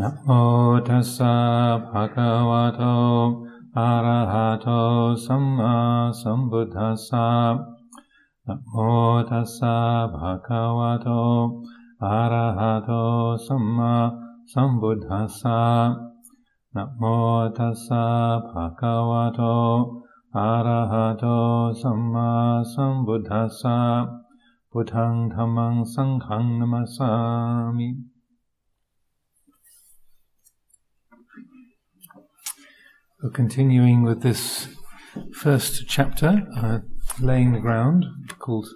นะโมตัสสะภะคะวะโตอะระหะโตสัมมาสัมพุทธัสสะนะโมตัสสะภะคะวะโตอะระหะโตสัมมาสัมพุทธัสสะนะโมตัสสะภะคะวะโตอะระหะโตสัมมาสัมพุทธัสสะพุทธังธัมมังสังฆังนัมสสามิ We're continuing with this first chapter, uh, laying the ground, called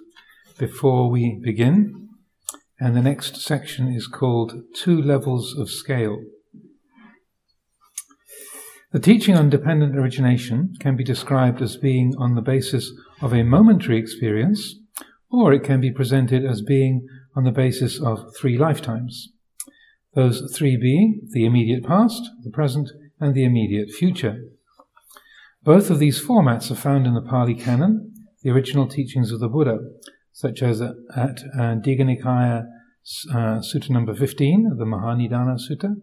Before We Begin. And the next section is called Two Levels of Scale. The teaching on dependent origination can be described as being on the basis of a momentary experience, or it can be presented as being on the basis of three lifetimes. Those three being the immediate past, the present, and the immediate future. Both of these formats are found in the Pali Canon, the original teachings of the Buddha, such as at uh, Digha Nikaya uh, Sutta number 15, the Mahanidana Sutta,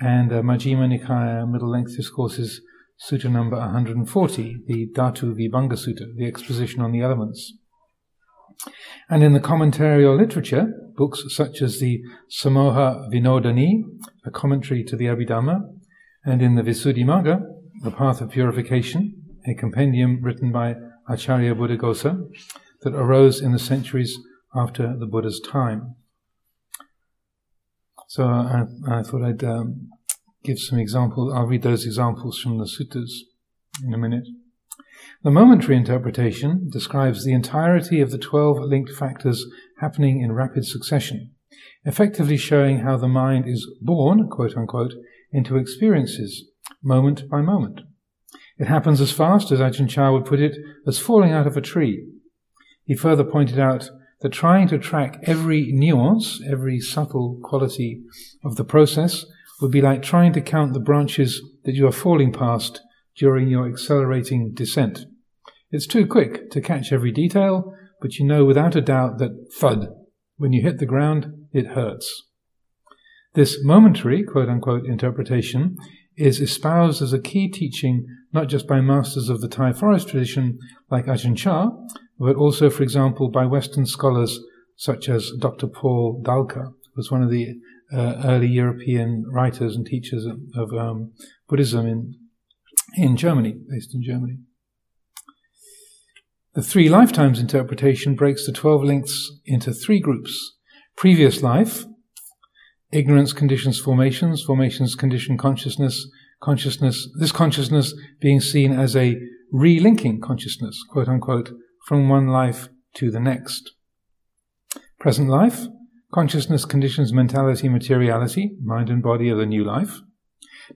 and uh, Majjhima Nikaya Middle Length Discourses Sutta number 140, the Dhatu Vibhanga Sutta, the exposition on the elements. And in the commentarial literature, books such as the Sammoha Vinodani, a commentary to the Abhidhamma, and in the Visuddhimagga, The Path of Purification, a compendium written by Acharya Buddhaghosa that arose in the centuries after the Buddha's time. So I, I thought I'd um, give some examples. I'll read those examples from the suttas in a minute. The momentary interpretation describes the entirety of the 12 linked factors happening in rapid succession, effectively showing how the mind is born, quote unquote, into experiences, moment by moment. It happens as fast, as Ajahn Chah would put it, as falling out of a tree. He further pointed out that trying to track every nuance, every subtle quality of the process would be like trying to count the branches that you are falling past during your accelerating descent. It's too quick to catch every detail, but you know without a doubt that thud, when you hit the ground, it hurts. This momentary, quote unquote, interpretation is espoused as a key teaching not just by masters of the Thai forest tradition like Ajahn Chah, but also, for example, by Western scholars such as Dr. Paul Dahlke, who was one of the uh, early European writers and teachers of, of um, Buddhism in, in Germany, based in Germany. The three lifetimes interpretation breaks the 12 links into three groups previous life, ignorance conditions formations, formations condition consciousness, consciousness, this consciousness being seen as a relinking consciousness, quote unquote, from one life to the next. Present life, consciousness conditions mentality, materiality, mind and body of the new life.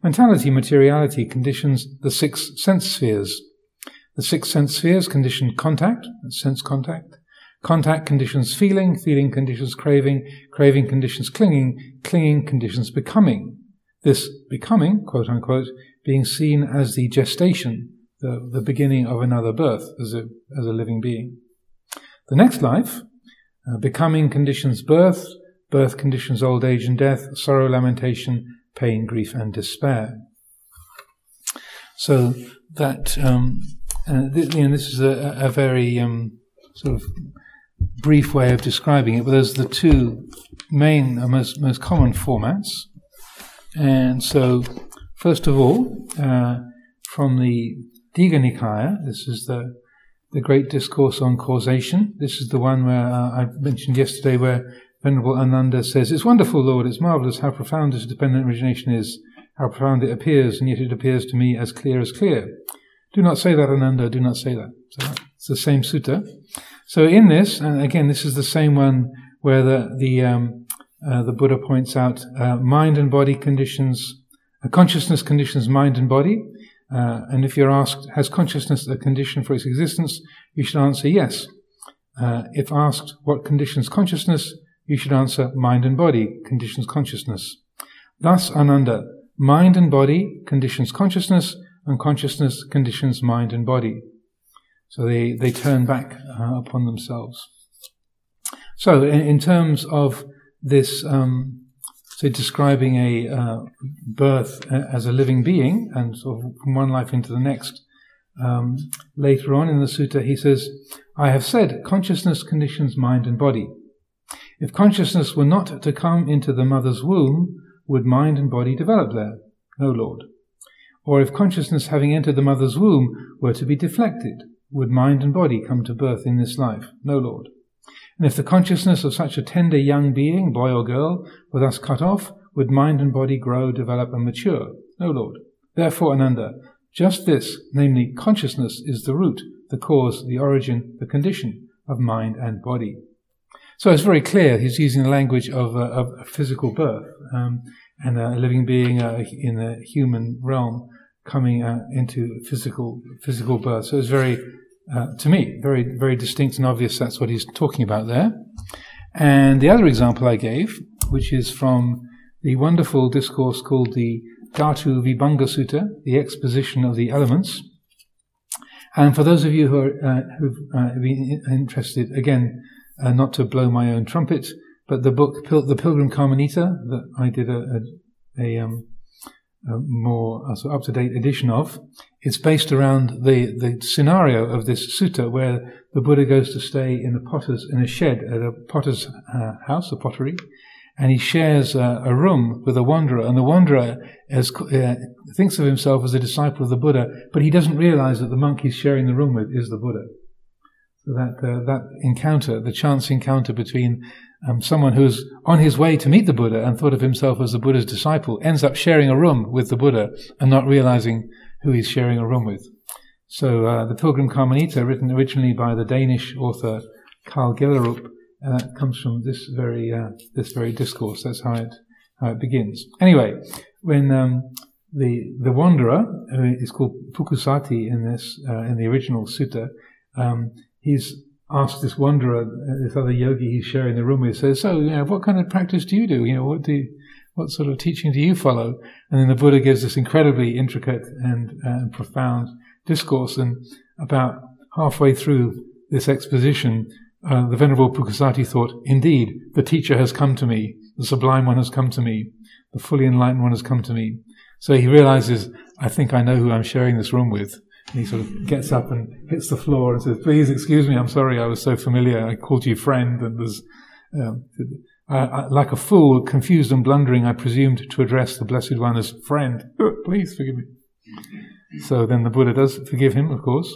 Mentality, materiality conditions the six sense spheres. The six sense spheres condition contact, sense contact. Contact conditions feeling, feeling conditions craving, craving conditions clinging, clinging conditions becoming. This becoming, quote unquote, being seen as the gestation, the, the beginning of another birth as a, as a living being. The next life, uh, becoming conditions birth, birth conditions old age and death, sorrow, lamentation, pain, grief, and despair. So that, um, uh, th- you know, this is a, a very um, sort of brief way of describing it, but there's the two main, uh, most, most common formats. And so, first of all, uh, from the Digha Nikaya, this is the, the great discourse on causation. This is the one where uh, I mentioned yesterday where Venerable Ananda says, It's wonderful, Lord, it's marvelous how profound this dependent origination is, how profound it appears, and yet it appears to me as clear as clear. Do not say that, Ananda, do not say that. So it's the same sutta. So in this, and again, this is the same one where the the um, uh, the Buddha points out uh, mind and body conditions, uh, consciousness conditions mind and body. Uh, and if you're asked, has consciousness a condition for its existence? You should answer yes. Uh, if asked, what conditions consciousness? You should answer mind and body conditions consciousness. Thus, Ananda, mind and body conditions consciousness, and consciousness conditions mind and body. So they, they turn back uh, upon themselves. So, in, in, terms of this um, So describing a uh, birth as a living being and sort of from one life into the next. Um, later on in the sutta, he says, I have said consciousness conditions mind and body. If consciousness were not to come into the mother's womb, would mind and body develop there? No, Lord. Or if consciousness having entered the mother's womb were to be deflected, would mind and body come to birth in this life? No, Lord. And if the consciousness of such a tender young being, boy or girl, were thus cut off, would mind and body grow, develop, and mature? No, Lord. Therefore, Ananda, just this, namely consciousness, is the root, the cause, the origin, the condition of mind and body. So it's very clear he's using the language of, uh, physical birth um, and a living being uh, in the human realm coming uh, into physical physical birth. So it's very, uh, to me, very very distinct and obvious. That's what he's talking about there. And the other example I gave, which is from the wonderful discourse called the Dhatu Vibhanga Sutta, the exposition of the elements. And for those of you who are uh, who've uh, been interested, again, uh, not to blow my own trumpet, but the book The Pilgrim Kamanita that I did a, a, a, um, a more uh, up to date edition of. It's based around the, the scenario of this sutta where the Buddha goes to stay in a potter's in a shed at a potter's uh, house, a pottery, and he shares uh, a room with a wanderer, and the wanderer uh, thinks of himself as a disciple of the Buddha, but he doesn't realize that the monk he's sharing the room with is the Buddha. So that uh, that encounter, the chance encounter between um, someone who's on his way to meet the Buddha and thought of himself as the Buddha's disciple, ends up sharing a room with the Buddha and not realizing who he's sharing a room with. So uh, the Pilgrim Kamanita, written originally by the Danish author Karl Gjellerup, uh, comes from this very uh, this very discourse. That's how it how it begins. Anyway, when um, the the wanderer who is called Pukkusati in this uh, in the original sutta, um, he's asked this wanderer, this other yogi he's sharing the room with, says, "So, you know, what kind of practice do you do? You know, what do you, what sort of teaching do you follow?" And then the Buddha gives this incredibly intricate and, uh, profound discourse, and about halfway through this exposition, uh, the Venerable Pukkusati thought, Indeed, the teacher has come to me, the sublime one has come to me, the fully enlightened one has come to me. So he realizes, I think I know who I'm sharing this room with. He sort of gets up and hits the floor and says, Please excuse me, I'm sorry, I was so familiar. I called you friend and was, um, I, I, like a fool, confused and blundering, I presumed to address the Blessed One as friend. Please forgive me. So then the Buddha does forgive him, of course.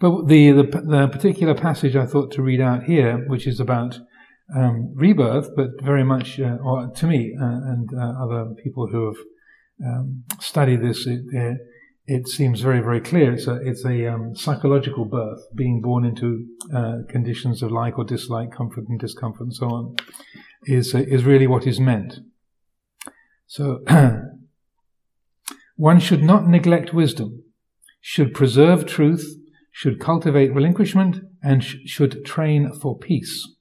But the, the, the particular passage I thought to read out here, which is about um, rebirth, but very much, uh, or to me uh, and uh, other people who have um, studied this, it, uh, it, seems very, very clear. It's a, it's a um, psychological birth, being born into uh, conditions of like or dislike, comfort and discomfort, and so on, is uh, is really what is meant. So, one should not neglect wisdom, should preserve truth should cultivate relinquishment, and sh- should train for peace.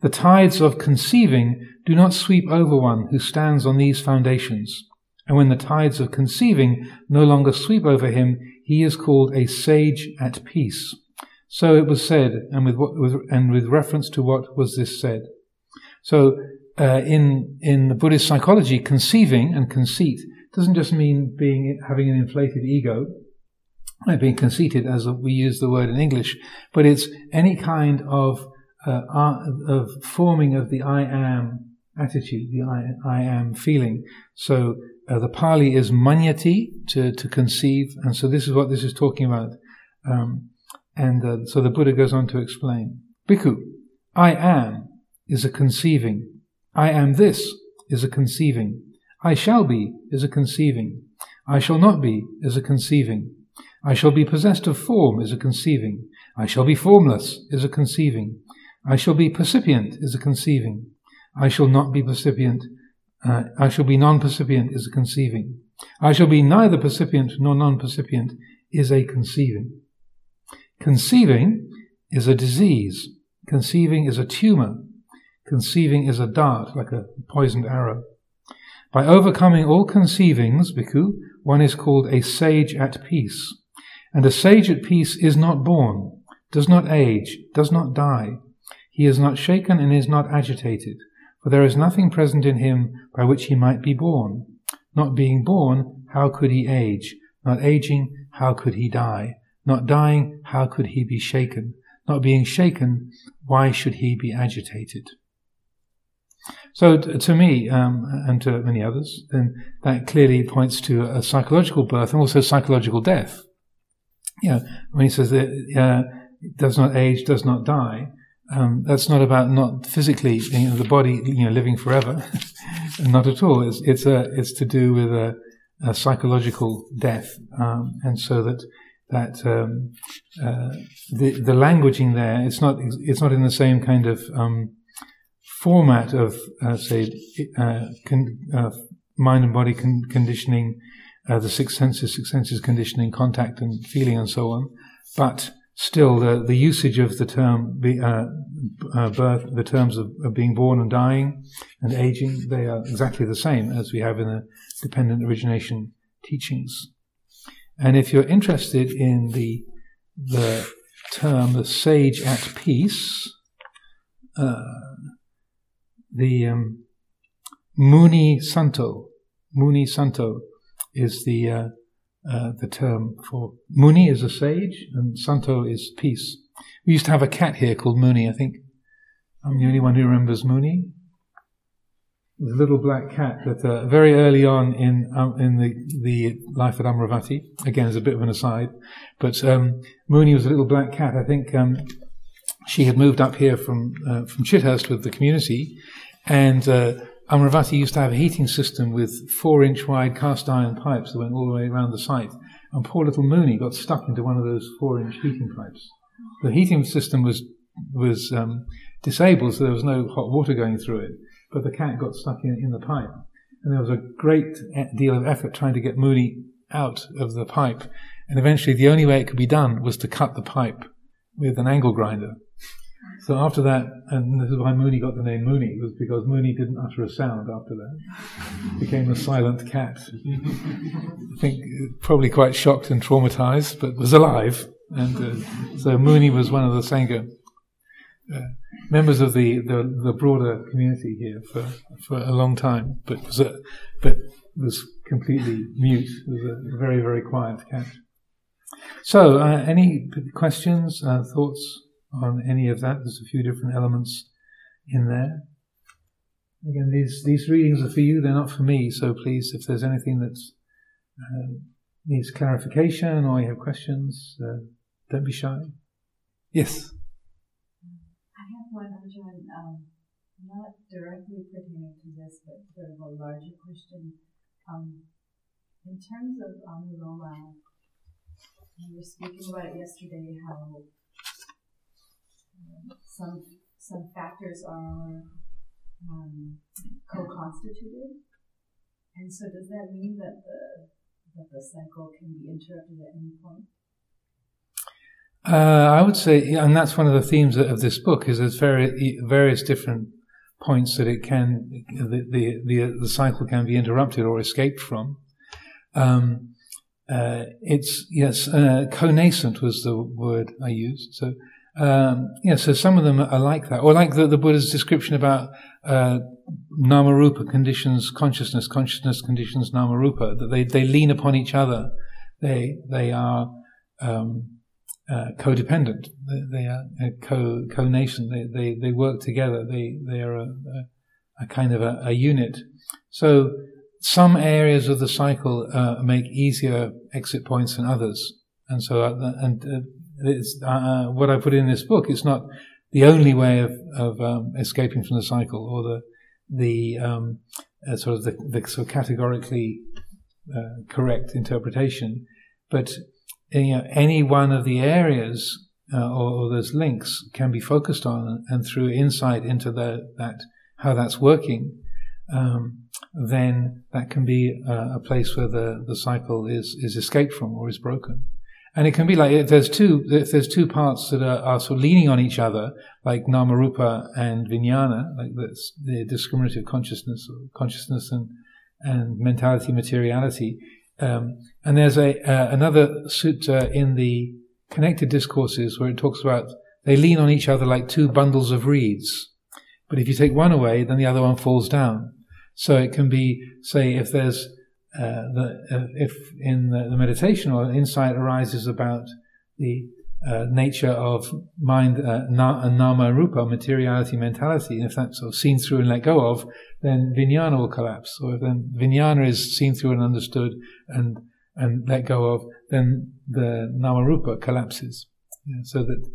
The tides of conceiving do not sweep over one who stands on these foundations. And when the tides of conceiving no longer sweep over him, he is called a sage at peace. So it was said, and with, what, and with reference to what was this said. So uh, in in the Buddhist psychology, conceiving and conceit doesn't just mean being having an inflated ego been conceited as we use the word in English, but it's any kind of uh, of forming of the I am attitude, the I, I am feeling. So uh, the Pali is manyati to, to conceive, and so this is what this is talking about. Um, and uh, so the Buddha goes on to explain: Bhikkhu, I am is a conceiving. I am this is a conceiving. I shall be is a conceiving. I shall not be is a conceiving. I shall be possessed of form is a conceiving. I shall be formless is a conceiving. I shall be percipient is a conceiving. I shall not be percipient. Uh, I shall be non-percipient is a conceiving. I shall be neither percipient nor non-percipient is a conceiving. Conceiving is a disease. Conceiving is a tumor. Conceiving is a dart, like a poisoned arrow. By overcoming all conceivings, bhikkhu, one is called a sage at peace. And a sage at peace is not born, does not age, does not die. He is not shaken and is not agitated, for there is nothing present in him by which he might be born. Not being born, how could he age? Not aging, how could he die? Not dying, how could he be shaken? Not being shaken, why should he be agitated? So, to me, um, and to many others, then that clearly points to a psychological birth and also psychological death. You know, when he says that uh, does not age, does not die, um, that's not about not physically you know, the body you know living forever, not at all. It's it's a it's to do with a, a psychological death, um, and so that that um, uh, the the languaging there it's not it's not in the same kind of um, format of uh, say uh, con- uh, mind and body con- conditioning, uh, the six senses, six senses conditioning, contact and feeling and so on, but still the, the usage of the term uh, uh, birth, the terms of, of, being born and dying and aging, they are exactly the same as we have in the dependent origination teachings. And if you're interested in the the term the sage at peace, uh, the um, Muni Santo, Muni Santo is the uh, uh, the term for Muni is a sage and Santo is peace. We used to have a cat here called Mooney. I think I'm the only one who remembers Mooney. The little black cat that uh, very early on in um, in the the life at Amaravati. Again, as a bit of an aside, but um, Mooney was a little black cat. I think um, she had moved up here from uh, from Chithurst with the community, and Amaravati used to have a heating system with four inch wide cast iron pipes that went all the way around the site. And poor little Mooney got stuck into one of those four inch heating pipes. The heating system was was um, disabled, so there was no hot water going through it. But the cat got stuck in, in the pipe. And there was a great deal of effort trying to get Mooney out of the pipe. And eventually, the only way it could be done was to cut the pipe with an angle grinder. So after that, and this is why Mooney got the name Mooney, was because Mooney didn't utter a sound after that. Became a silent cat. I think probably quite shocked and traumatized, but was alive. And uh, so Mooney was one of the Sangha uh, members of the, the, the, broader community here for, for a long time, but was a, but was completely mute. Was a very very quiet cat. So, uh, any questions, uh, thoughts? On any of that. There's a few different elements in there. Again, these, these readings are for you, they're not for me, so please, if there's anything that uh, needs clarification or you have questions, uh, don't be shy. Yes? I have one, Ajahn, um, not directly pertaining to this, but sort of a larger question. Um, in terms of Anuloma, we were speaking about it yesterday, how some some factors are um, co-constituted, and so does that mean that the that the cycle can be interrupted at any point? Uh, I would say, and that's one of the themes of this book, is there's very, various different points that it can, the, the, the, the cycle can be interrupted or escaped from. Um, uh, it's, yes, uh, co-nascent was the word I used. So um, yeah, so some of them are like that, or like the, the Buddha's description about uh, namarupa conditions consciousness, consciousness conditions namarupa. That they, they lean upon each other. They they are um, uh, codependent. They, they are uh, co co-nascent. They, they they work together. They they are a, a, a kind of a, a, unit. So some areas of the cycle uh, make easier exit points than others, and so uh, and uh, it's, uh, what I put in this book. It's not the only way of, of um, escaping from the cycle or the the um, uh, sort of the, the, sort of categorically uh, correct interpretation, but you know, any one of the areas uh, or, or, those links can be focused on, and through insight into the, that how that's working, um, then that can be uh, a place where the, the cycle is is escaped from or is broken. And it can be like if there's two if there's two parts that are, are sort of leaning on each other, like namarupa and vijnana, like that's the discriminative consciousness, consciousness and and mentality, materiality. Um, and there's a uh, another sutta in the connected discourses where it talks about they lean on each other like two bundles of reeds, But if you take one away, then the other one falls down. So it can be, say, if there's uh, the, uh, if in the, the, meditation or insight arises about the uh, nature of mind, uh, na- nama rupa, materiality, mentality, and if that's sort of seen through and let go of, then vijnana will collapse. Or if then vijnana is seen through and understood and and let go of, then the nama rupa collapses. Yeah, so that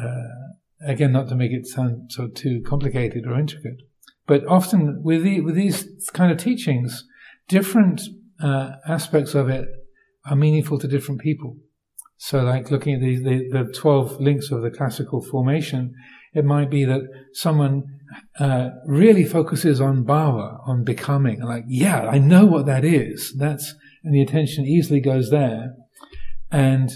uh, again, not to make it sound so too complicated or intricate, but often with the, with these kind of teachings, different uh, aspects of it are meaningful to different people. So, like looking at the, the, the 12 links of the classical formation, it might be that someone uh, really focuses on bhava, on becoming, like, yeah, I know what that is. That's, and the attention easily goes there. And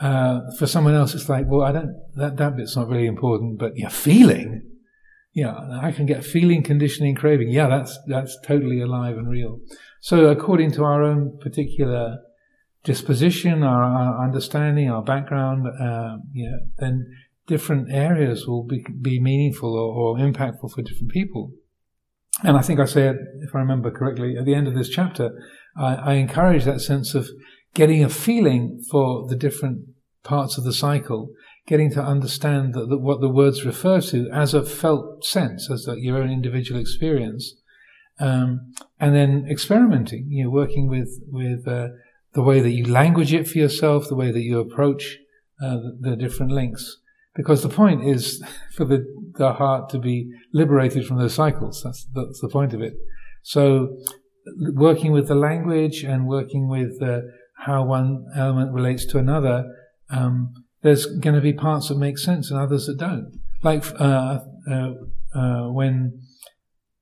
uh, for someone else, it's like, well, I don't, that, that bit's not really important, but yeah, feeling, yeah, I can get feeling, conditioning, craving. Yeah, that's, that's totally alive and real. So according to our own particular disposition, our, our understanding, our background, uh, you know, then different areas will be, be meaningful or, or, impactful for different people. And I think I said, if I remember correctly, at the end of this chapter, I, I encourage that sense of getting a feeling for the different parts of the cycle, getting to understand that, what the words refer to as a felt sense, as your own individual experience, um, and then experimenting, you know, working with with uh, the way that you language it for yourself, the way that you approach uh, the, the, different links. Because the point is for the, the heart to be liberated from those cycles. That's, that's the point of it. So working with the language and working with uh, how one element relates to another, um, there's going to be parts that make sense and others that don't. Like uh, uh, uh when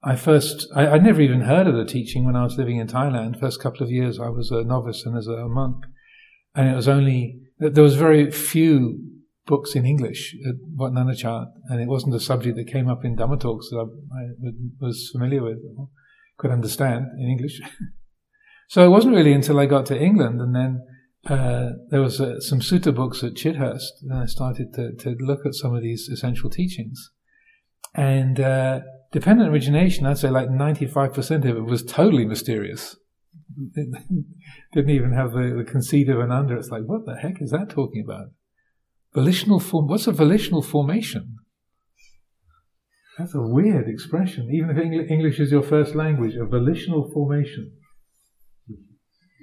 I first, I, would never even heard of the teaching when I was living in Thailand. First couple of years, I was a novice and as a monk, and it was only there was very few books in English at Wat Nanachat, and it wasn't a subject that came up in Dhamma talks that I, I was familiar with, or could understand in English. so it wasn't really until I got to England, and then uh, there was uh, some sutta books at Chithurst, and I started to, to look at some of these essential teachings, and. Uh, Dependent origination, I'd say like 95% of it was totally mysterious. Didn't even have the, the conceit of an under. It's like, what the heck is that talking about? Volitional form. What's a volitional formation? That's a weird expression. Even if English is your first language, a volitional formation.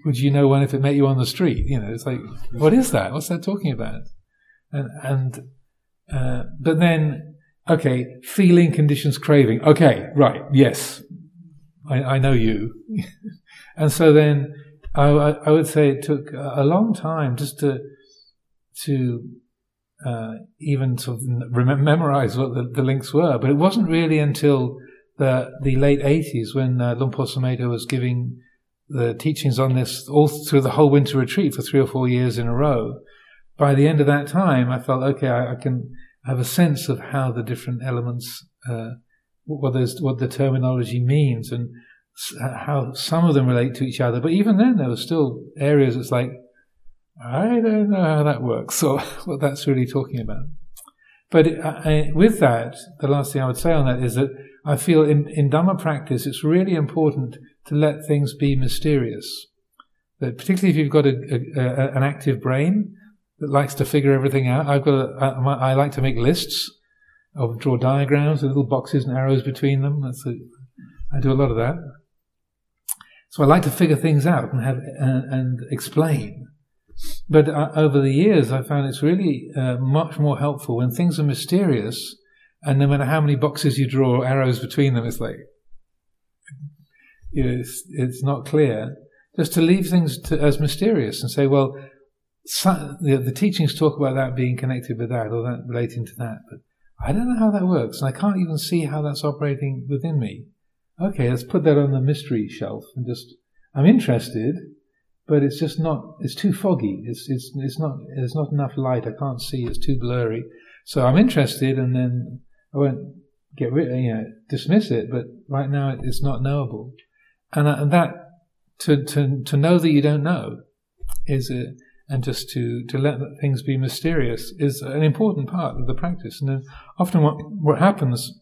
Would you know one if it met you on the street? You know, it's like, what is that? What's that talking about? And, and uh, but then Okay, feeling, conditions, craving. Okay, right, yes, I, I know you. and so then I, I, would say it took a long time just to to uh, even sort of rem- memorize what the, the, links were. But it wasn't really until the the late 80s when uh, Sumedho was giving the teachings on this all through the whole winter retreat for three or four years in a row. By the end of that time, I felt okay. I, I can have a sense of how the different elements, uh, what, what the terminology means, and how some of them relate to each other. But even then, there were still areas it's like, I don't know how that works or what that's really talking about. But it, I, with that, the last thing I would say on that is that I feel in, in Dhamma practice, it's really important to let things be mysterious. That particularly if you've got a, a, a, an active brain, that likes to figure everything out. I've got a, I, I like to make lists of draw diagrams with little boxes and arrows between them. That's a, I do a lot of that. So I like to figure things out and have and, and explain. But uh, over the years, I found it's really uh, much more helpful when things are mysterious, and no matter how many boxes you draw, arrows between them, it's like you know, it's, it's not clear. Just to leave things to, as mysterious and say, well, the, the teachings talk about that being connected with that or that relating to that, but I don't know how that works, and I can't even see how that's operating within me. Okay, let's put that on the mystery shelf and just. I'm interested, but it's just not. It's too foggy. It's it's it's not. There's not enough light. I can't see. It's too blurry. So I'm interested, and then I won't get rid. You know, dismiss it. But right now, it's not knowable, and, uh, and that to to to know that you don't know is a and just to, to let things be mysterious is an important part of the practice. And then often what, what happens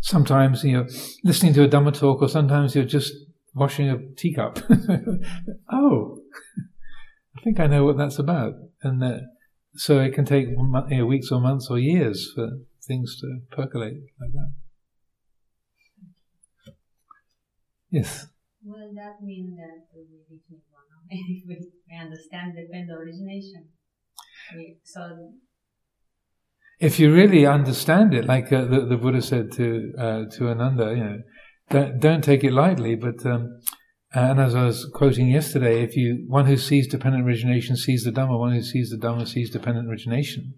sometimes you're listening to a Dhamma talk, or sometimes you're just washing a teacup. oh, I think I know what that's about. And so it can take you know, weeks or months or years for things to percolate like that. Yes. Will that mean that we if we understand dependent origination? So if you really understand it, like uh, the, the, Buddha said to uh, to Ananda, you know, don't, don't take it lightly. But um, and as I was quoting yesterday, if you one who sees dependent origination sees the Dhamma, one who sees the Dhamma sees dependent origination.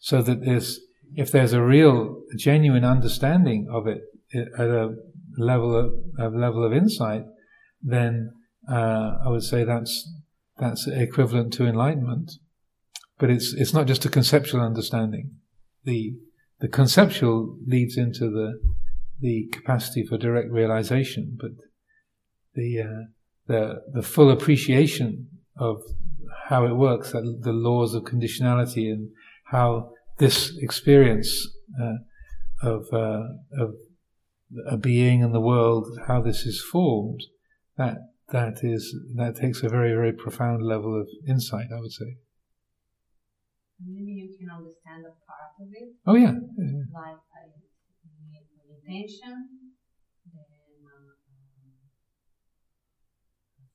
So that there's if there's a real, genuine understanding of it at a level of, a level of insight, then uh, I would say that's that's equivalent to enlightenment. But it's it's not just a conceptual understanding the the conceptual leads into the the capacity for direct realization, but the uh, the the full appreciation of how it works, the laws of conditionality, and how this experience uh, of uh, of a being and the world, how this is formed, that that is that takes a very very profound level of insight, I would say. Maybe you can understand a part of it. Oh yeah. yeah. Like I need intention, then uh,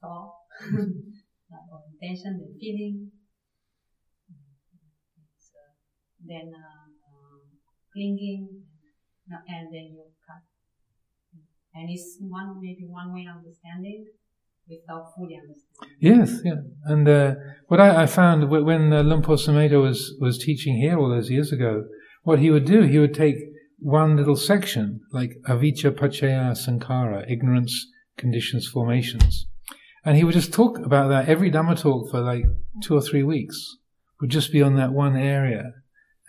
thought, like or intention, then feeling, uh, then uh, um, clinging, and then you cut. And it's one maybe one way of understanding without fully understanding. Yes, yeah. And uh, what I, I, found when uh, Luang Por Sumedho was, was teaching here all those years ago, what he would do, he would take one little section, like avijja paccaya sankara, ignorance, conditions, formations. And he would just talk about that every Dhamma talk for like two or three weeks, would just be on that one area.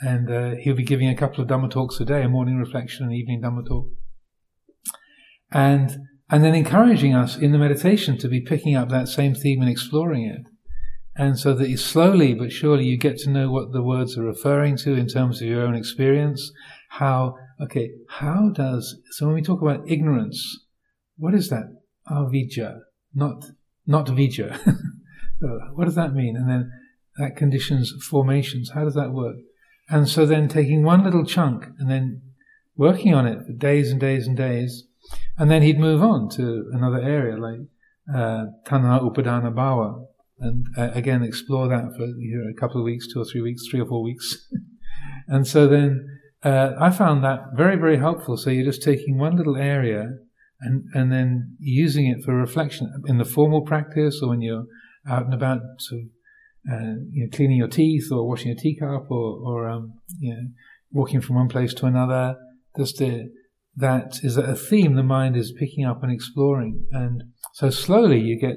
And uh, he'll be giving a couple of Dhamma talks a day, a morning reflection, an evening Dhamma talk. And and then encouraging us in the meditation to be picking up that same theme and exploring it. And so that slowly but surely you get to know what the words are referring to in terms of your own experience. How, okay, how does, so when we talk about ignorance, what is that? Avijja, not, not vijja. what does that mean? And then that conditions formations. How does that work? And so then taking one little chunk and then working on it for days and days and days, and then he'd move on to another area like uh, Tanha Upadana Bhava, and uh, again explore that for you know, a couple of weeks, two or three weeks, three or four weeks. and so then uh, I found that very, very helpful. So you're just taking one little area and, and then using it for reflection in the formal practice or when you're out and about uh, you know, cleaning your teeth or washing a teacup or, or um, you know, walking from one place to another. Just to that is a theme the mind is picking up and exploring. And so slowly you get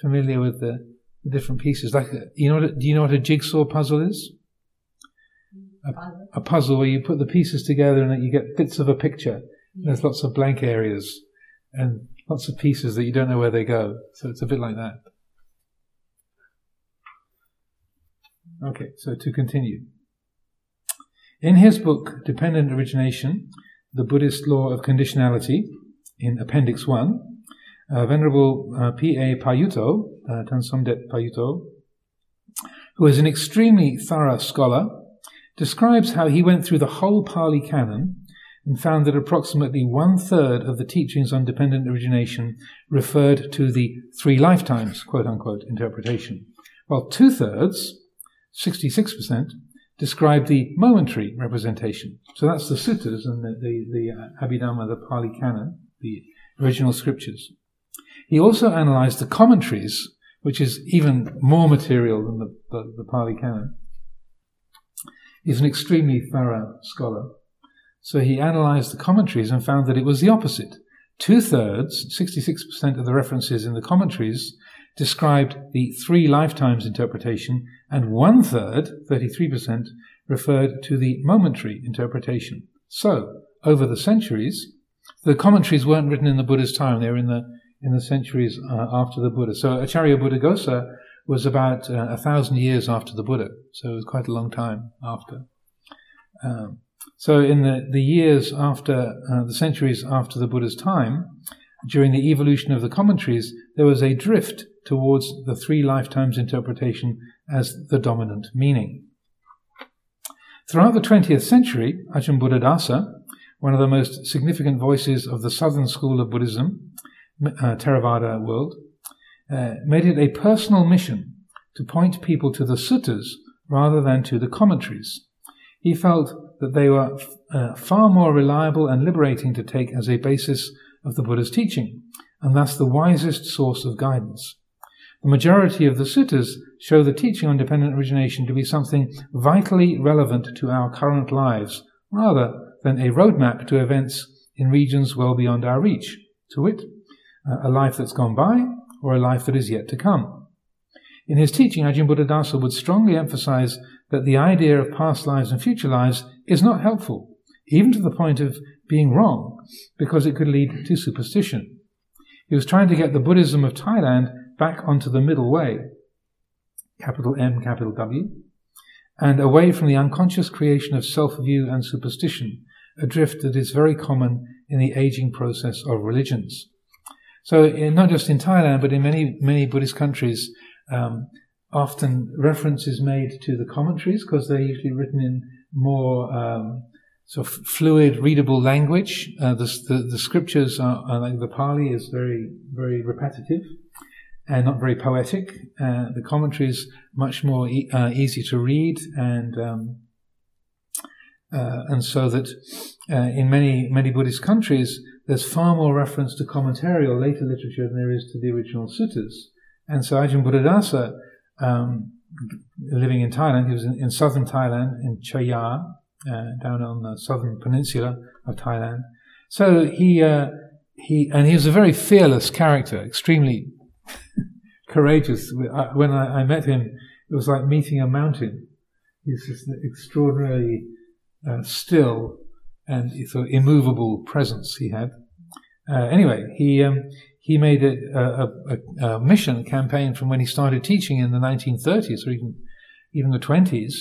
familiar with the, the different pieces. Like, you know, what, do you know what a jigsaw puzzle is? A, a, puzzle where you put the pieces together and you get bits of a picture. There's lots of blank areas and lots of pieces that you don't know where they go. So it's a bit like that. Okay, so to continue. In his book, Dependent Origination, the Buddhist law of conditionality in Appendix 1, uh, Venerable uh, P.A. Payutto, uh, Tansomdet Payutto, who is an extremely thorough scholar, describes how he went through the whole Pali Canon and found that approximately one third of the teachings on dependent origination referred to the three lifetimes, quote unquote, interpretation, while two thirds, 66%, describe the momentary representation. So that's the suttas and the, the, the uh, Abhidhamma, the Pali Canon, the original scriptures. He also analyzed the commentaries, which is even more material than the, the, the Pali Canon. He's an extremely thorough scholar. So he analyzed the commentaries and found that it was the opposite. Two thirds, 66% of the references in the commentaries described the three lifetimes interpretation, and one third, 33%, referred to the momentary interpretation. So, over the centuries, the commentaries weren't written in the Buddha's time, they were in the, in the centuries uh, after the Buddha. So, Acharya Buddhaghosa was about uh, a thousand years after the Buddha, so it was quite a long time after. Um, So, in the, the years after, uh, the centuries after the Buddha's time, during the evolution of the commentaries, there was a drift towards the three lifetimes interpretation as the dominant meaning. Throughout the 20th century, Ajahn Buddhadasa, one of the most significant voices of the southern school of Buddhism, uh, Theravada world, uh, made it a personal mission to point people to the suttas rather than to the commentaries. He felt that they were uh, far more reliable and liberating to take as a basis of the Buddha's teaching, and thus the wisest source of guidance. The majority of the suttas show the teaching on dependent origination to be something vitally relevant to our current lives, rather than a roadmap to events in regions well beyond our reach, to wit, uh, a life that's gone by or a life that is yet to come. In his teaching, Ajahn Buddhadasa would strongly emphasize that the idea of past lives and future lives is not helpful, even to the point of being wrong, because it could lead to superstition. He was trying to get the Buddhism of Thailand back onto the middle way, capital M, capital W, and away from the unconscious creation of self view and superstition, a drift that is very common in the aging process of religions. So, in, not just in Thailand, but in many, many Buddhist countries, um, often reference is made to the commentaries because they're usually written in more um, sort of fluid, readable language. Uh, the, the, the, scriptures are, are, like the Pali is very, very repetitive and not very poetic. Uh, the commentaries much more e- uh, easy to read and um, uh, and so that uh, in many many Buddhist countries there's far more reference to commentary or later literature than there is to the original suttas. And so Ajahn Buddhadasa um, living in Thailand. He was in, in southern Thailand, in Chaiya, uh, down on the southern peninsula of Thailand. So he, uh, he, and he was a very fearless character, extremely courageous. When I, I, met him, it was like meeting a mountain. He's just an extraordinarily uh, still and sort of immovable presence he had. Uh, anyway, he um, he made a, a, a, a, mission campaign from when he started teaching in the 1930s or even even the 20s.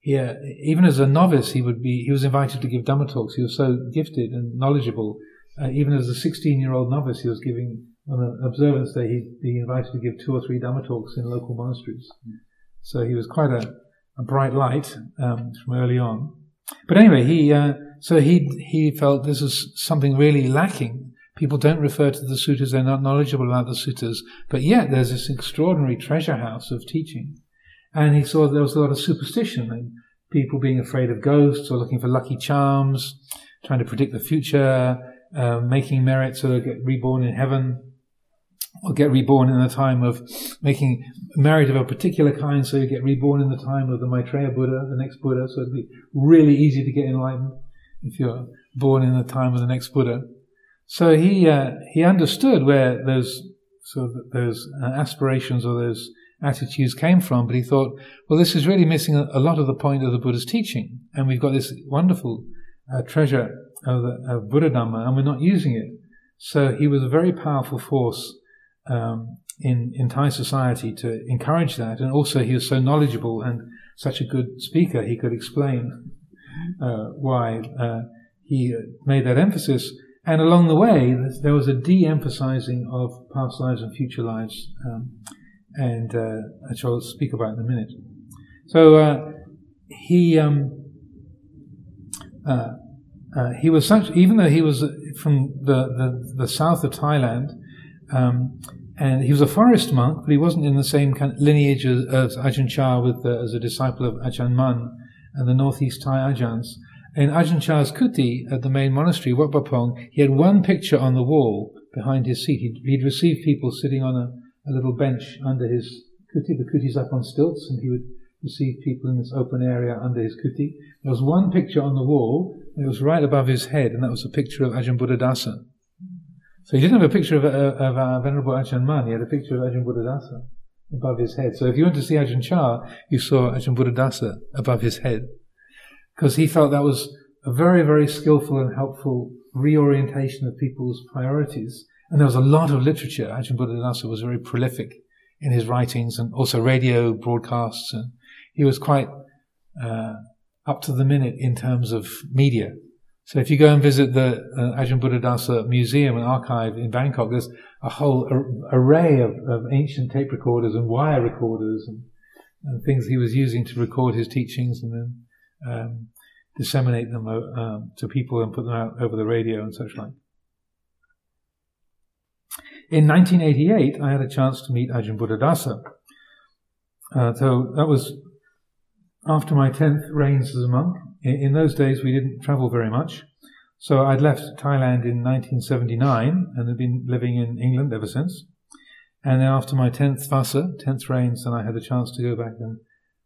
He, uh, even as a novice, he would be he was invited to give Dhamma talks. He was so gifted and knowledgeable. Uh, even as a 16 year old novice, he was giving on an observance day. He'd be invited to give two or three Dhamma talks in local monasteries. So he was quite a, a bright light um, from early on. But anyway, he uh, so he he felt this is something really lacking People don't refer to the sutras, they're not knowledgeable about the sutras, but yet there's this extraordinary treasure house of teaching. And he saw there was a lot of superstition and people being afraid of ghosts or looking for lucky charms, trying to predict the future, uh, making merit so they get reborn in heaven or get reborn in the time of making merit of a particular kind, so you get reborn in the time of the Maitreya Buddha, the next Buddha, so it'd be really easy to get enlightened if you're born in the time of the next Buddha. So he uh, he understood where those sort of those uh, aspirations or those attitudes came from, but he thought, well, this is really missing a, a lot of the point of the Buddha's teaching, and we've got this wonderful uh, treasure of, the, of Buddha Dhamma, and we're not using it. So he was a very powerful force um, in Thai society to encourage that, and also he was so knowledgeable and such a good speaker, he could explain uh, why uh, he made that emphasis. And along the way, there was a de emphasizing of past lives and future lives, um, and uh, which I'll speak about in a minute. So uh, he um, uh, uh he was such, even though he was from the, the, the south of Thailand, um, and he was a forest monk, but he wasn't in the same kind of lineage as, as Ajahn Chah with, as a disciple of Ajahn Mun and the northeast Thai Ajahns. In Ajahn Chah's kuti at the main monastery, Wat Pah Pong, he had one picture on the wall behind his seat. He'd, he'd receive people sitting on a, a, little bench under his kuti. The kuti's up on stilts, and he would receive people in this open area under his kuti. There was one picture on the wall, it was right above his head, and that was a picture of Ajahn Buddhadasa. So he didn't have a picture of, uh, of uh, Venerable Ajahn Mun, he had a picture of Ajahn Buddhadasa above his head. So if you went to see Ajahn Chah, you saw Ajahn Buddhadasa above his head because he felt that was a very, very skillful and helpful reorientation of people's priorities. And there was a lot of literature. Ajahn Buddhadasa was very prolific in his writings and also radio broadcasts. And he was quite, uh, up to the minute in terms of media. So if you go and visit the uh, Ajahn Buddhadasa Museum and Archive in Bangkok, there's a whole ar- array of, of, ancient tape recorders and wire recorders and, and, things he was using to record his teachings and then um, disseminate them uh, um, to people and put them out over the radio and such like. In 1988, I had a chance to meet Ajahn Buddhadasa. Uh, so that was after my 10th rains as a monk. In, in, those days, we didn't travel very much. So I'd left Thailand in 1979 and had been living in England ever since. And then after my 10th Vasa, 10th rains, then I had the chance to go back and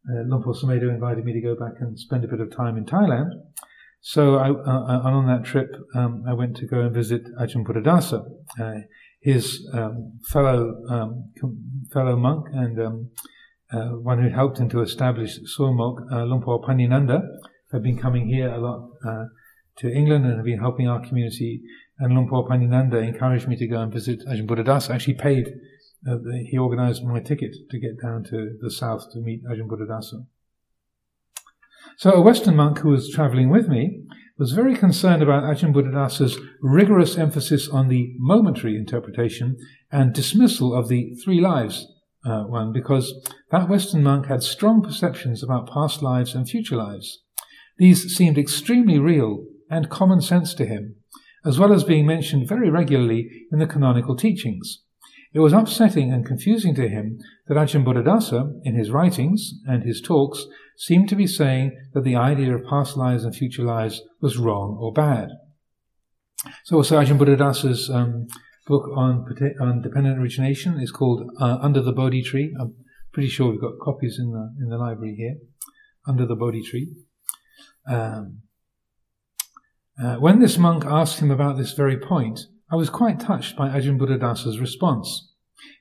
uh, Luang Por invited me to go back and spend a bit of time in Thailand. So I, uh, on that trip, um, I went to go and visit Ajahn Buddhadasa. Uh, his um, fellow um, fellow monk and um, uh, one who helped him to establish Suan Mokkh, uh, Luang Por Panyananda, had been coming here a lot uh, to England and have been helping our community. And Luang Por Panyananda encouraged me to go and visit Ajahn Buddhadasa. Actually, paid. Uh, he organised my ticket to get down to the south to meet Ajahn Buddhadasa. So a Western monk who was travelling with me was very concerned about Ajahn Buddhadasa's rigorous emphasis on the momentary interpretation and dismissal of the three lives uh, one, because that Western monk had strong perceptions about past lives and future lives. These seemed extremely real and common sense to him, as well as being mentioned very regularly in the canonical teachings. It was upsetting and confusing to him that Ajahn Buddhadasa, in his writings and his talks, seemed to be saying that the idea of past lives and future lives was wrong or bad. So also Ajahn Buddhadasa's um, book on, on dependent origination is called uh, Under the Bodhi Tree. I'm pretty sure we've got copies in the, in the library here. Under the Bodhi Tree. Um, uh, when this monk asked him about this very point, I was quite touched by Ajahn Buddhadasa's response.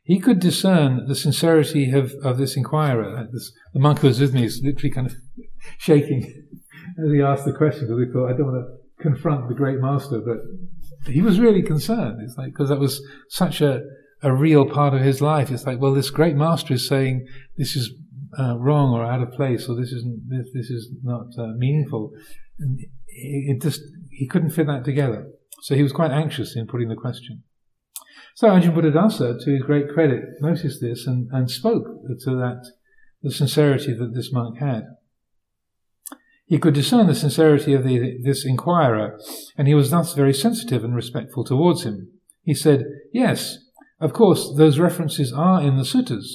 He could discern the sincerity of, of this inquirer. This, the monk who was with me is literally kind of shaking as he asked the question because he thought, I don't want to confront the great master, but he was really concerned. It's like, because that was such a, a real part of his life. It's like, well, this great master is saying this is uh, wrong or out of place or this isn't, this, this is not uh, meaningful. It, it just, he couldn't fit that together. So he was quite anxious in putting the question. So Ajahn Buddhadasa, to his great credit, noticed this and, and spoke to that, the sincerity that this monk had. He could discern the sincerity of the, this inquirer, and he was thus very sensitive and respectful towards him. He said, Yes, of course, those references are in the suttas,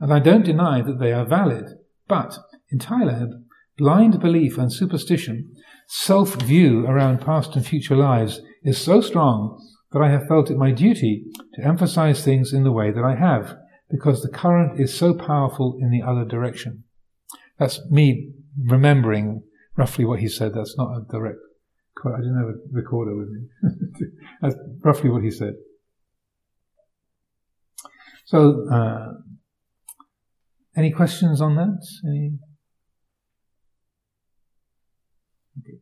and I don't deny that they are valid. But in Thailand, blind belief and superstition, self view around past and future lives is so strong that I have felt it my duty to emphasize things in the way that I have, because the current is so powerful in the other direction. That's me remembering roughly what he said. That's not a direct quote. I didn't have a recorder with me. That's roughly what he said. So, uh, any questions on that? Any? Okay.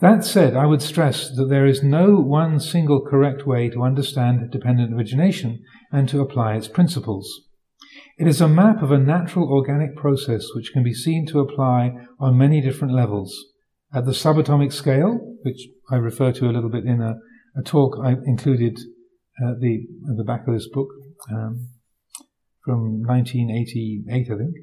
That said, I would stress that there is no one single correct way to understand dependent origination and to apply its principles. It is a map of a natural organic process which can be seen to apply on many different levels. At the subatomic scale, which I refer to a little bit in a, a talk I included at the, at the back of this book um, from 1988, I think.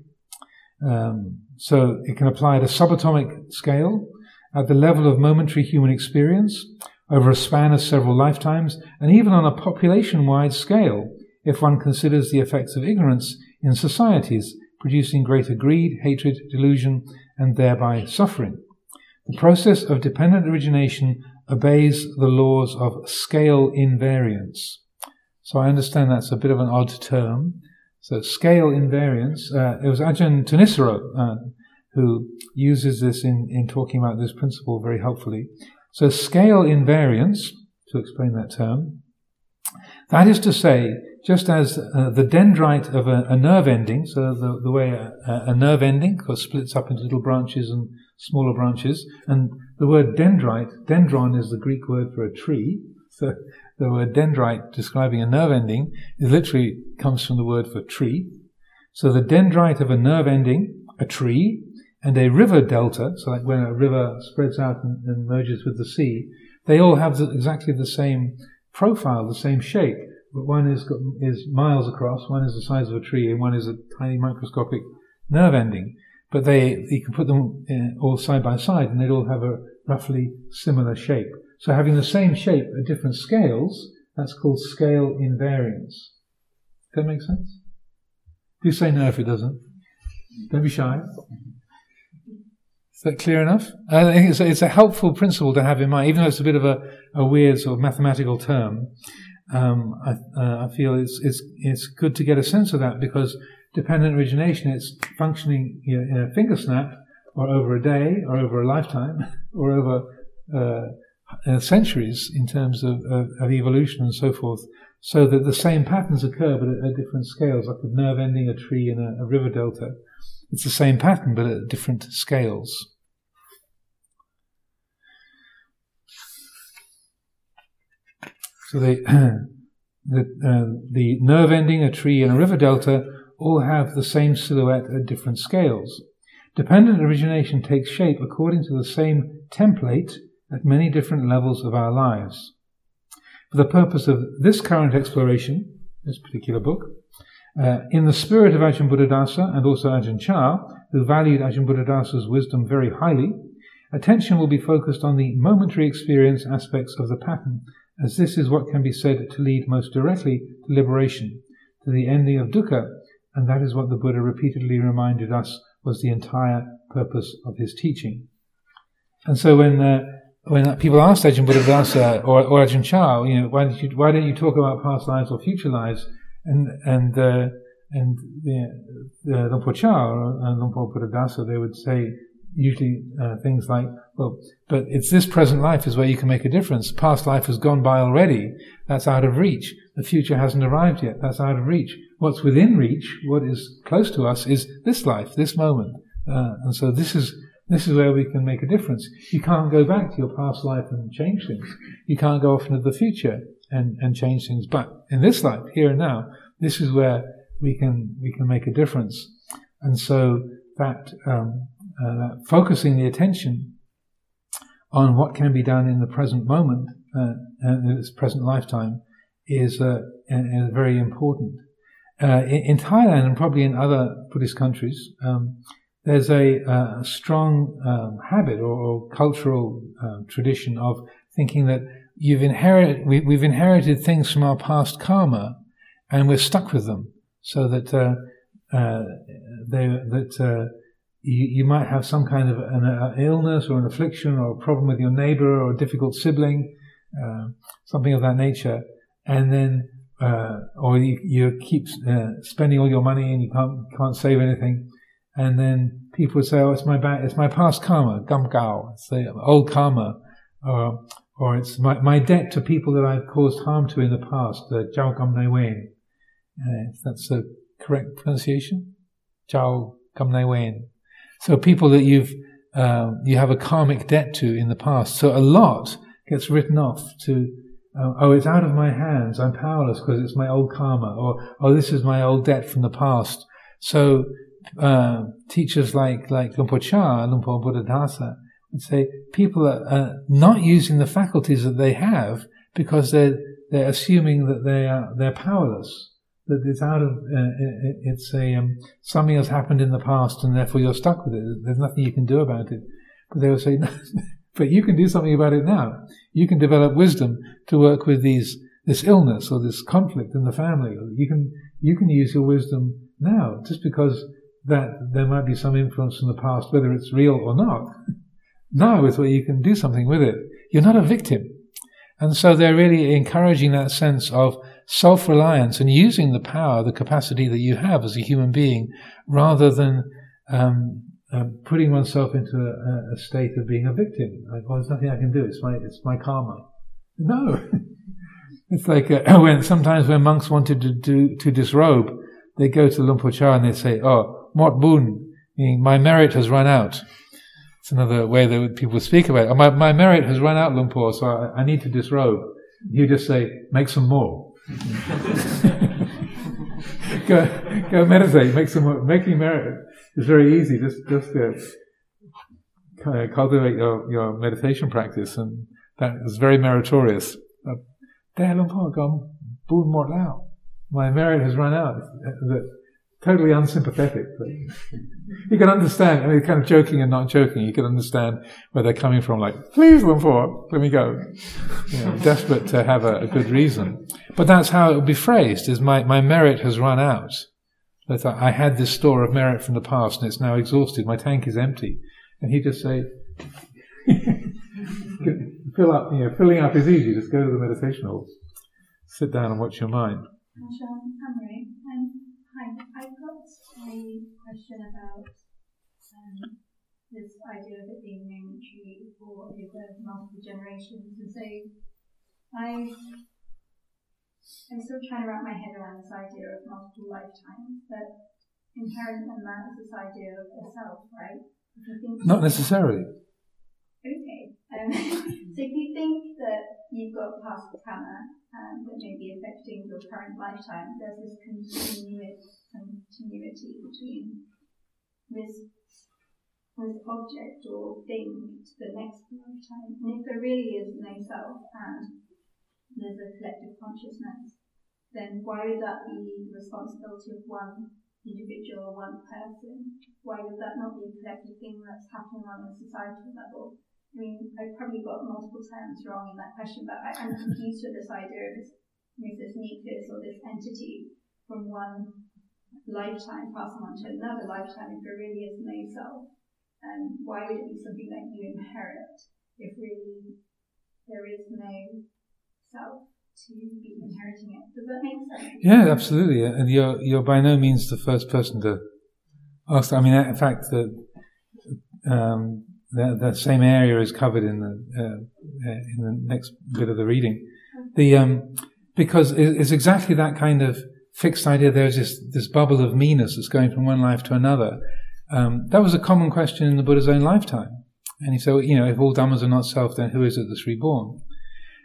Um, so it can apply at a subatomic scale, at the level of momentary human experience, over a span of several lifetimes, and even on a population wide scale if one considers the effects of ignorance in societies, producing greater greed, hatred, delusion, and thereby suffering. The process of dependent origination obeys the laws of scale invariance. So I understand that's a bit of an odd term. So scale invariance, uh, it was Ajahn Thanissaro uh, who uses this in, in talking about this principle very helpfully. So scale invariance, to explain that term, that is to say, just as uh, the dendrite of a, a, nerve ending, so the, the way a, a, nerve ending splits up into little branches and smaller branches, and the word dendrite, dendron is the Greek word for a tree, so the word dendrite describing a nerve ending is literally comes from the word for tree. So the dendrite of a nerve ending, a tree, and a river delta, so like when a river spreads out and, and merges with the sea, they all have the, exactly the same profile, the same shape. But one is, is miles across, one is the size of a tree, and one is a tiny microscopic nerve ending. But they, you can put them in, all side by side and they'd all have a roughly similar shape. So having the same shape at different scales, that's called scale invariance. Does that make sense? Do say no if it doesn't. Don't be shy. Is that clear enough? I think it's a, it's a helpful principle to have in mind, even though it's a bit of a, a weird sort of mathematical term. Um, I, uh, I, feel it's, it's, it's good to get a sense of that because dependent origination, it's functioning you know, in a finger snap or over a day or over a lifetime or over uh, uh, centuries in terms of, of, of, evolution and so forth, so that the same patterns occur but at, at different scales, like a nerve ending a tree in a, a river delta. It's the same pattern but at different scales. So they, the, uh, the nerve ending, a tree, and a river delta all have the same silhouette at different scales. Dependent origination takes shape according to the same template at many different levels of our lives. For the purpose of this current exploration, this particular book, uh, in the spirit of Ajahn Buddhadasa and also Ajahn Chah, who valued Ajahn Buddhadasa's wisdom very highly, attention will be focused on the momentary experience aspects of the pattern as this is what can be said to lead most directly to liberation, to the ending of dukkha, and that is what the Buddha repeatedly reminded us was the entire purpose of his teaching. And so when uh, when people asked Ajahn Buddhadasa or, or Ajahn Chah, you know, why, don't you, why don't you talk about past lives or future lives? And and uh, and the, the Chah Luang Por Buddhadasa, they would say, usually uh, things like, well, but it's this present life is where you can make a difference. Past life has gone by already. That's out of reach. The future hasn't arrived yet. That's out of reach. What's within reach, what is close to us, is this life, this moment. Uh, and so this is this is where we can make a difference. You can't go back to your past life and change things. You can't go off into the future and, and change things. But in this life, here and now, this is where we can we can make a difference. And so that um, uh, focusing the attention on what can be done in the present moment, uh, in this present lifetime, is, uh, very important. Uh, in, in, Thailand and probably in other Buddhist countries, um, there's a, a strong um, habit or, or cultural um, tradition of thinking that you've inherited, we, have inherited things from our past karma, and we're stuck with them, so that uh, uh, they, that you, you might have some kind of an, an, illness or an affliction or a problem with your neighbor or a difficult sibling, uh, something of that nature, and then uh, or you, you keep uh, spending all your money and you can't can't save anything, and then people say, "Oh, it's my it's my past karma, gam gao, it's the old karma," or or it's my, my debt to people that I've caused harm to in the past, the jiao gam nai wen. Uh, that's the correct pronunciation, jiao gam nai wen. So people that you've uh, you have a karmic debt to in the past. So a lot gets written off to uh, oh, it's out of my hands. I'm powerless because it's my old karma, or oh, this is my old debt from the past. So uh, teachers like like Chah, Luang Por Buddhadasa would say people are not using the faculties that they have because they're they're assuming that they are they're powerless that it's out of uh, it's a um, something has happened in the past and therefore you're stuck with it. There's nothing you can do about it. But they will say, but you can do something about it now. You can develop wisdom to work with these this illness or this conflict in the family. You can you can use your wisdom now, just because that there might be some influence from the past, whether it's real or not. now is where you can do something with it. You're not a victim. And so they're really encouraging that sense of self reliance and using the power, the capacity that you have as a human being, rather than um, uh, putting oneself into a, a, state of being a victim. Like, well, there's nothing I can do. It's my it's my karma. No, it's like uh, when sometimes when monks wanted to do to disrobe, they go to Luang Por Chah and they say, "Oh, Mot Boon, my merit has run out." It's another way that people speak about it. My, my merit has run out, Luang Por, so I, I need to disrobe. You just say, make some more. go, go meditate, make some more. Making merit is very easy. Just, just uh, cultivate your, your meditation practice, and that is very meritorious. My merit has run out. Totally unsympathetic. you can understand, I mean, kind of joking and not joking, you can understand where they're coming from, like, please, Luang Por, let me go. You know, desperate to have a, a, good reason. But that's how it would be phrased, is my, my merit has run out. That I had this store of merit from the past and it's now exhausted, my tank is empty. And he'd just say, fill up, you know, filling up is easy, just go to the meditation hall. Sit down and watch your mind. A question about um, this idea of it being momentary or over multiple generations. And so I, I'm still trying to wrap my head around this idea of multiple lifetimes, but inherent in that is this idea of a self, right? Not necessarily. Okay. Um, so if you think that you've got past karma um, that may be affecting your current lifetime, there's this continuity, continuity between this, this object or thing to the next lifetime. And if there really is no self and there's a collective consciousness, then why would that be the responsibility of one individual or one person? Why would that not be a collective thing that's happening on a societal level? I mean, I've probably got multiple terms wrong in that question, but I, am confused with this idea of this, this nucleus or this entity from one lifetime passing on to another lifetime if there really is no self. And why would it be something that you inherit if really there is no self to be inheriting it? Does that make sense? Yeah, absolutely. And you're you're by no means the first person to ask. I mean, in fact, the um, that, that same area is covered in the uh, in the next bit of the reading. The um, because it's exactly that kind of fixed idea. There's this this bubble of meanness that's going from one life to another. Um, that was a common question in the Buddha's own lifetime, and he said, you know, if all dhammas are not self, then who is it that's reborn?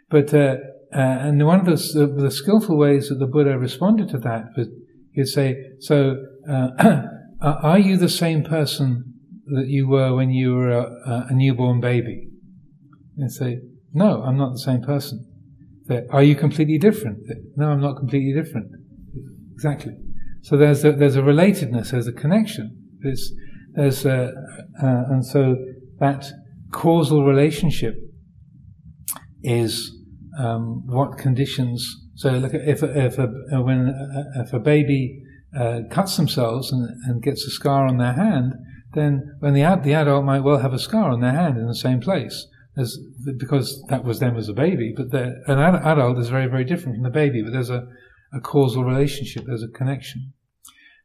But uh, uh, and one of the, the, the, skillful ways that the Buddha responded to that was he'd say, so uh, are you the same person that you were when you were a, a newborn baby? And say, no, I'm not the same person. Say, are you completely different? No, I'm not completely different. Exactly. So there's a, there's a relatedness, there's a connection. There's, there's a, uh, and so that causal relationship is um, what conditions. So look, if if a, when if a baby uh, cuts themselves and, and gets a scar on their hand, then when the, ad, the adult might well have a scar on their hand in the same place as because that was them as a baby. But an adult is very, very different from the baby. But there's a, a causal relationship. There's a connection.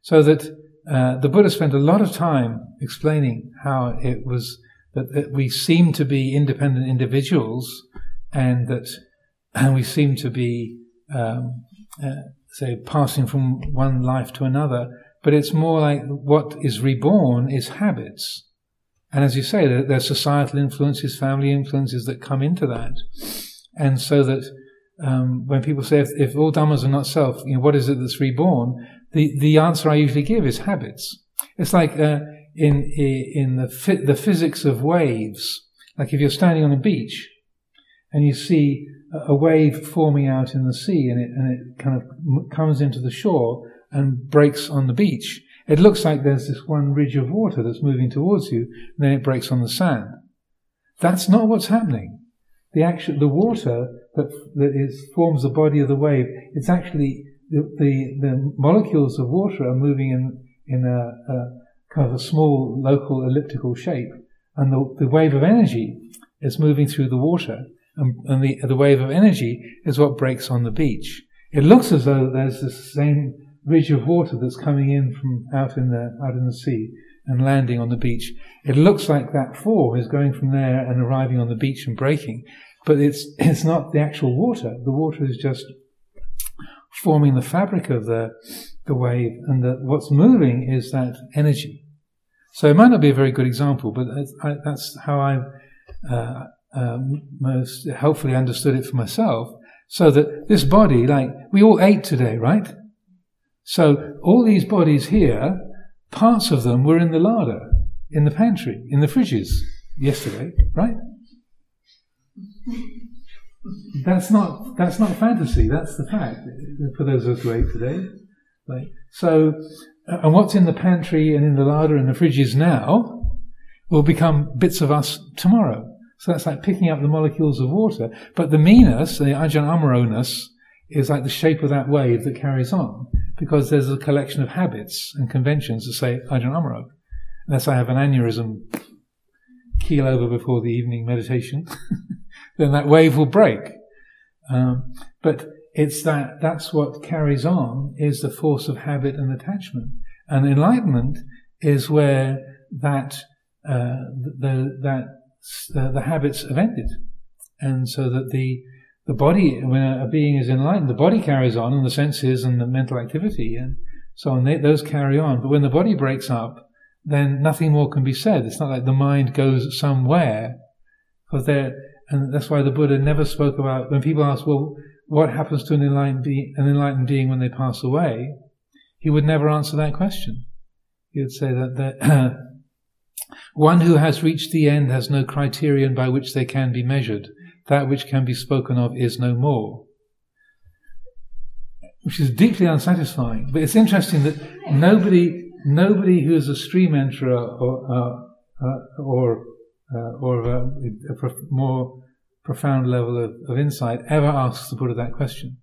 So that uh, the Buddha spent a lot of time explaining how it was that, that we seem to be independent individuals, and that and we seem to be um, uh, say passing from one life to another but it's more like what is reborn is habits. And as you say, there's societal influences, family influences that come into that. And so that um, when people say, if, if, all dhammas are not self, you know, what is it that's reborn? The, the answer I usually give is habits. It's like uh, in, in the, the physics of waves. Like if you're standing on a beach and you see a wave forming out in the sea and it, and it kind of comes into the shore, and breaks on the beach. It looks like there's this one ridge of water that's moving towards you, and then it breaks on the sand. That's not what's happening. The actual, the water that, that is, forms the body of the wave, it's actually, the, the, the molecules of water are moving in, in a, a, kind of a small local elliptical shape, and the, the wave of energy is moving through the water, and, and the, the wave of energy is what breaks on the beach. It looks as though there's the same ridge of water that's coming in from out in the out in the sea and landing on the beach. It looks like that form is going from there and arriving on the beach and breaking, but it's it's not the actual water. The water is just forming the fabric of the the wave, and the, what's moving is that energy. So it might not be a very good example, but that's, I, that's how I've uh, uh, most helpfully understood it for myself. So that this body, like we all ate today, right? So all these bodies here, parts of them were in the larder, in the pantry, in the fridges. yesterday, right? That's not that's not fantasy. That's the fact. For those of us who ate today, right? So, uh, and what's in the pantry and in the larder and the fridges now will become bits of us tomorrow. So that's like picking up the molecules of water. But the me-ness, the ajahn is like the shape of that wave that carries on because there's a collection of habits and conventions that say ajahn amaro. Unless I have an aneurysm keel over before the evening meditation, then that wave will break. Um, but it's that that's what carries on is the force of habit and attachment, and enlightenment is where that uh, the that the habits have ended, and so that the the body when a being is enlightened, the body carries on, and the senses and the mental activity and so on. They, those carry on, but when the body breaks up, then nothing more can be said. It's not like the mind goes somewhere, because there, and that's why the Buddha never spoke about when people ask, well, what happens to an enlightened, be, an enlightened being when they pass away? He would never answer that question. He would say that, that one who has reached the end has no criterion by which they can be measured. That which can be spoken of is no more. Which is deeply unsatisfying. But it's interesting that nobody nobody who is a stream enterer or uh, uh, or uh, or a, a prof- more profound level of, of, insight ever asks the Buddha that question.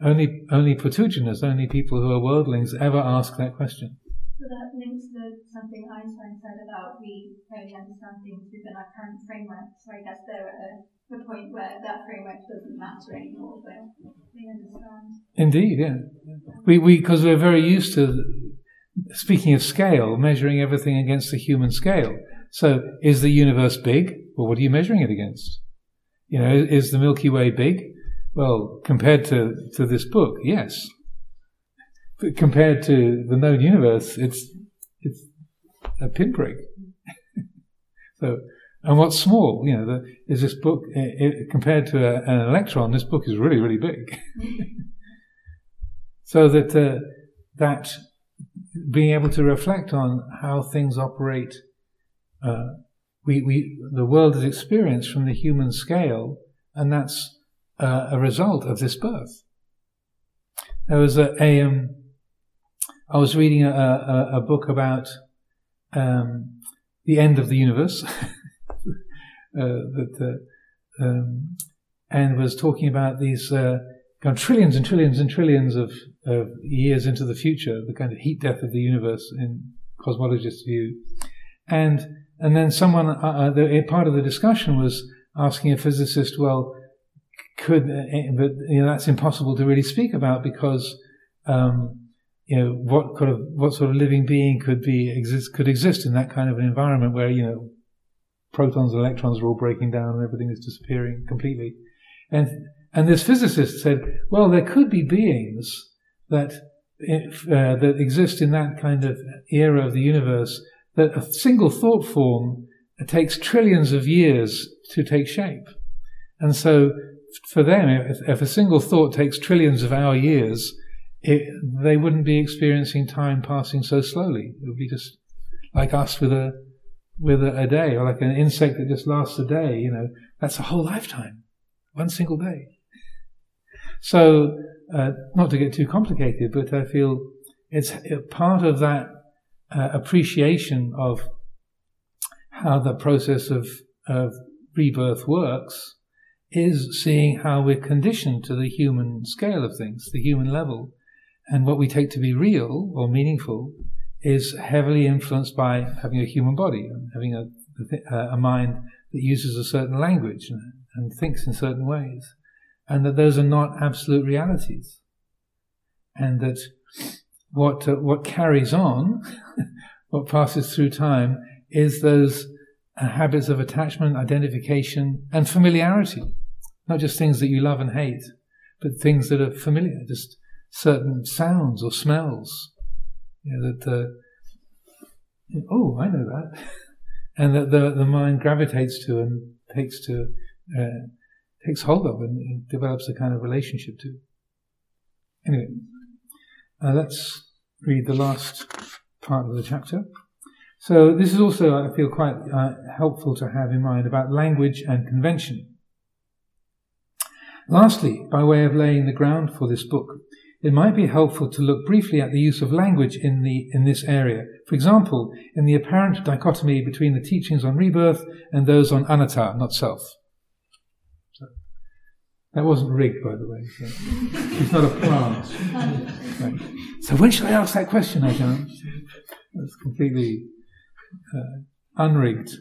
Only only Puthujjanas, only people who are worldlings, ever ask that question. So that links to something Einstein said about we only understand things within our current framework. So I guess at a point where that framework doesn't matter anymore, but we understand. Indeed, yeah. We we because we're very used to speaking of scale, measuring everything against the human scale. So, is the universe big? Well, what are you measuring it against? You know, is the Milky Way big? Well, compared to, to this book, yes. But compared to the known universe, it's it's a pinprick. so, and what's small? You know, the, is this book it, it, compared to a, an electron? This book is really, really big. so that uh, that being able to reflect on how things operate. Uh, we, we, the world is experienced from the human scale, and that's uh, a result of this birth. There was a, a um, I was reading a, a, a book about um, the end of the universe, that, uh, um, and was talking about these uh, gone trillions and trillions and trillions of, of years into the future, the kind of heat death of the universe in cosmologists' view. And, and then someone, uh, uh the, part of the discussion was asking a physicist, well, could, uh, but you know, that's impossible to really speak about because, um, you know, what kind of, what sort of living being could be, exist, could exist in that kind of an environment where, you know, protons and electrons are all breaking down and everything is disappearing completely. And and this physicist said, well, there could be beings that, if, uh, that exist in that kind of era of the universe that a single thought form takes trillions of years to take shape. And so for them, if, if a single thought takes trillions of our years, it, they wouldn't be experiencing time passing so slowly. It would be just like us with a with a, a, day, or like an insect that just lasts a day. You know, that's a whole lifetime, one single day. So, uh, not to get too complicated, but I feel it's part of that uh, appreciation of how the process of, of rebirth works is seeing how we're conditioned to the human scale of things, the human level. And what we take to be real or meaningful is heavily influenced by having a human body and having a, a mind that uses a certain language and, and thinks in certain ways and that those are not absolute realities, and that what uh, what carries on, what passes through time, is those uh, habits of attachment, identification, and familiarity. Not just things that you love and hate, but things that are familiar, just certain sounds or smells. You know, that uh, oh, I know that, and that the the mind gravitates to and takes to. Uh, takes hold of and, and develops a kind of relationship to. Anyway, uh, let's read the last part of the chapter. So this is also, I feel, quite uh, helpful to have in mind about language and convention. Lastly, by way of laying the ground for this book, it might be helpful to look briefly at the use of language in, the, in this area. For example, in the apparent dichotomy between the teachings on rebirth and those on anatta, not self. That wasn't rigged, by the way. So. It's not a plant. Right. So when should I ask that question, Ajahn? That's completely uh, unrigged.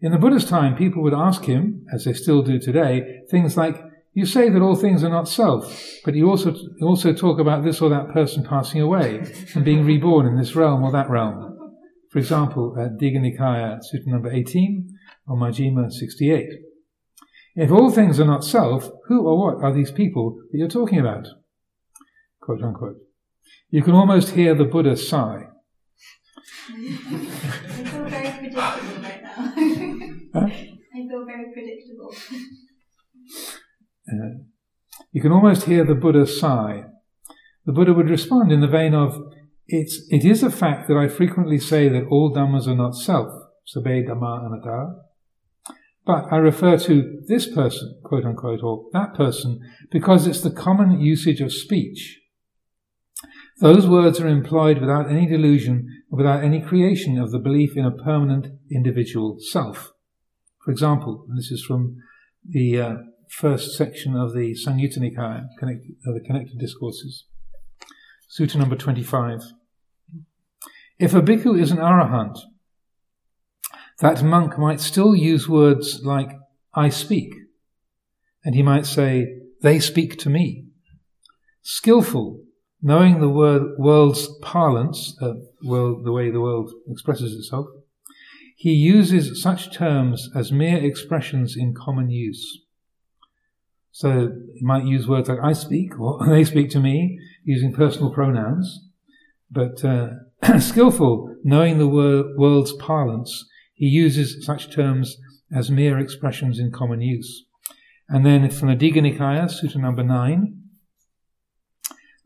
In the Buddha's time, people would ask him, as they still do today, things like, you say that all things are not self, but you also, also talk about this or that person passing away and being reborn in this realm or that realm. For example, at Digha Nikaya, Sutta number 18, or Majjhima 68. If all things are not self, who or what are these people that you're talking about? Quote unquote. You can almost hear the Buddha sigh. I feel very predictable right now. Huh? I feel very predictable. Uh, you can almost hear the Buddha sigh. The Buddha would respond in the vein of, it's, it is a fact that I frequently say that all dhammas are not self, sabbe dhamma anatta, but I refer to this person, quote unquote, or that person, because it's the common usage of speech. Those words are employed without any delusion, without any creation of the belief in a permanent individual self. For example, and this is from the uh, first section of the Samyutta Nikaya, uh, the connected discourses. Sutta number 25. If a bhikkhu is an arahant, that monk might still use words like, I speak, and he might say, they speak to me. Skillful, knowing the word, world's parlance, uh, world, the way the world expresses itself, he uses such terms as mere expressions in common use. So he might use words like I speak or they speak to me using personal pronouns. But uh, skillful, knowing the wor- world's parlance, he uses such terms as mere expressions in common use. And then from the Digha Nikaya, Sutta number 9,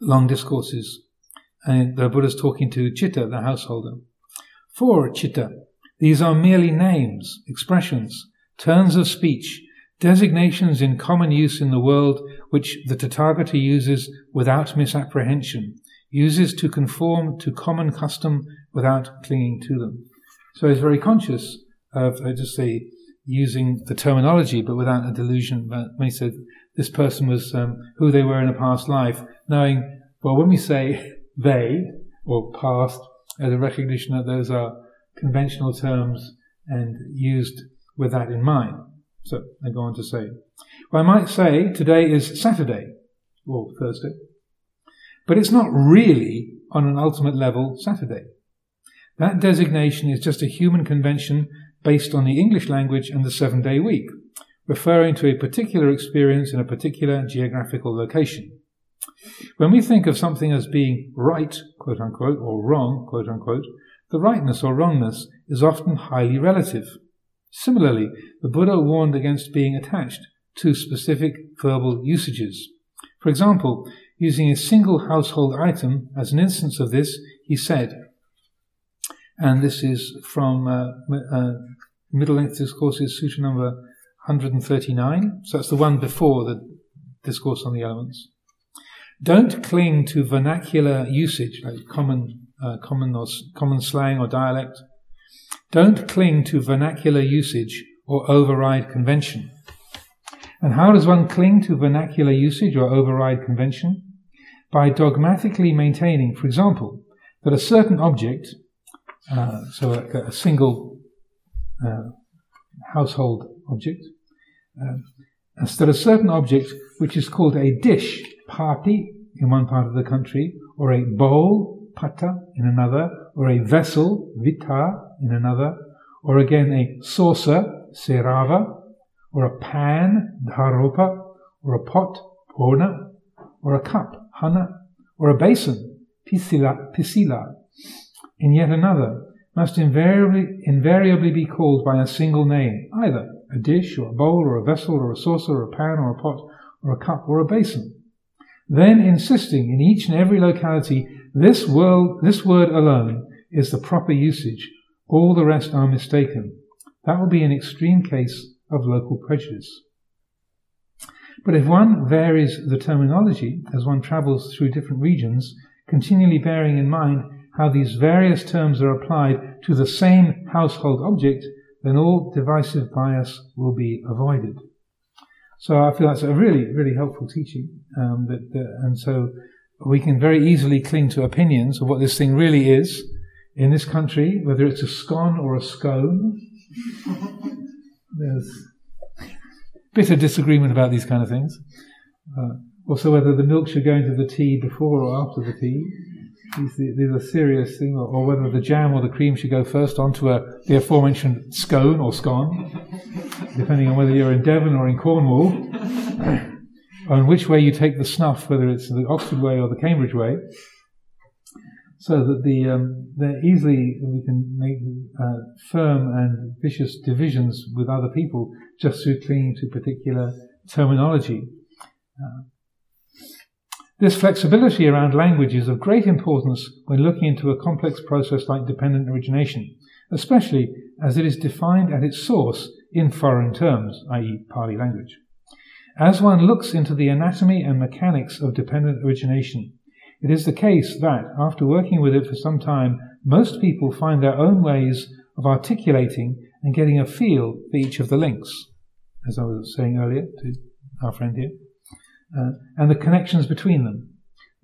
long discourses, and the Buddha's talking to Chitta, the householder. For Chitta, these are merely names, expressions, turns of speech, designations in common use in the world which the Tathagata uses without misapprehension, uses to conform to common custom without clinging to them. So he's very conscious of, I just say, using the terminology but without a delusion. But when he said this person was um, who they were in a past life, knowing, well, when we say they or past, as a recognition that those are conventional terms and used with that in mind. So they go on to say, well, I might say today is Saturday or Thursday, but it's not really on an ultimate level Saturday. That designation is just a human convention based on the English language and the seven day week, referring to a particular experience in a particular geographical location. When we think of something as being right, quote unquote, or wrong, quote unquote, the rightness or wrongness is often highly relative. Similarly, the Buddha warned against being attached to specific verbal usages. For example, using a single household item as an instance of this, he said, and this is from uh, uh, Middle Length Discourses, Sutta number 139. So that's the one before the Discourse on the Elements. Don't cling to vernacular usage, like common, uh, common or common slang or dialect. Don't cling to vernacular usage or override convention. And how does one cling to vernacular usage or override convention? By dogmatically maintaining, for example, that a certain object, uh, so a, a single uh, household object, uh, that a certain object which is called a dish, pati, in one part of the country, or a bowl, pata, in another, or a vessel, vita, in another, or again a saucer, serava, or a pan, dharopa, or a pot, pona, or a cup, hana, or a basin, pisila, pisila, in yet another, must invariably, invariably be called by a single name, either a dish, or a bowl, or a vessel, or a saucer, or a pan, or a pot, or a cup, or a basin. Then insisting in each and every locality, this, world, this word alone is the proper usage all the rest are mistaken. That will be an extreme case of local prejudice. But if one varies the terminology as one travels through different regions, continually bearing in mind how these various terms are applied to the same household object, then all divisive bias will be avoided. So I feel that's a really, really helpful teaching. Um, that, and so we can very easily cling to opinions of what this thing really is in this country, whether it's a scone or a scone. There's bitter disagreement about these kind of things. Uh, also, whether the milk should go into the tea before or after the tea. These, are serious things, or, or, whether the jam or the cream should go first onto a, the aforementioned scone or scone, depending on whether you're in Devon or in Cornwall, on which way you take the snuff, whether it's the Oxford way or the Cambridge way so that the um, easily we can make uh, firm and vicious divisions with other people just through clinging to particular terminology. Uh, this flexibility around language is of great importance when looking into a complex process like dependent origination, especially as it is defined at its source in foreign terms, i.e., Pali language. As one looks into the anatomy and mechanics of dependent origination, it is the case that, after working with it for some time, most people find their own ways of articulating and getting a feel for each of the links, as I was saying earlier to our friend here, uh, and the connections between them.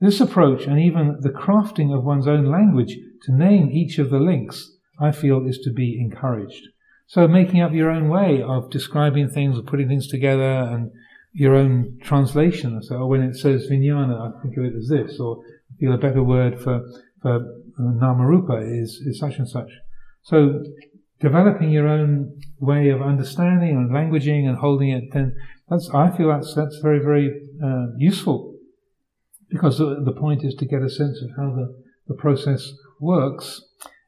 This approach and even the crafting of one's own language to name each of the links, I feel, is to be encouraged. So making up your own way of describing things or putting things together and your own translation. So when it says vijnana, I think of it as this, or I feel a better word for, for namarupa is, is such and such. So developing your own way of understanding and languaging and holding it, then that's, I feel that's, that's very, very uh, useful. Because the, the point is to get a sense of how the, the process works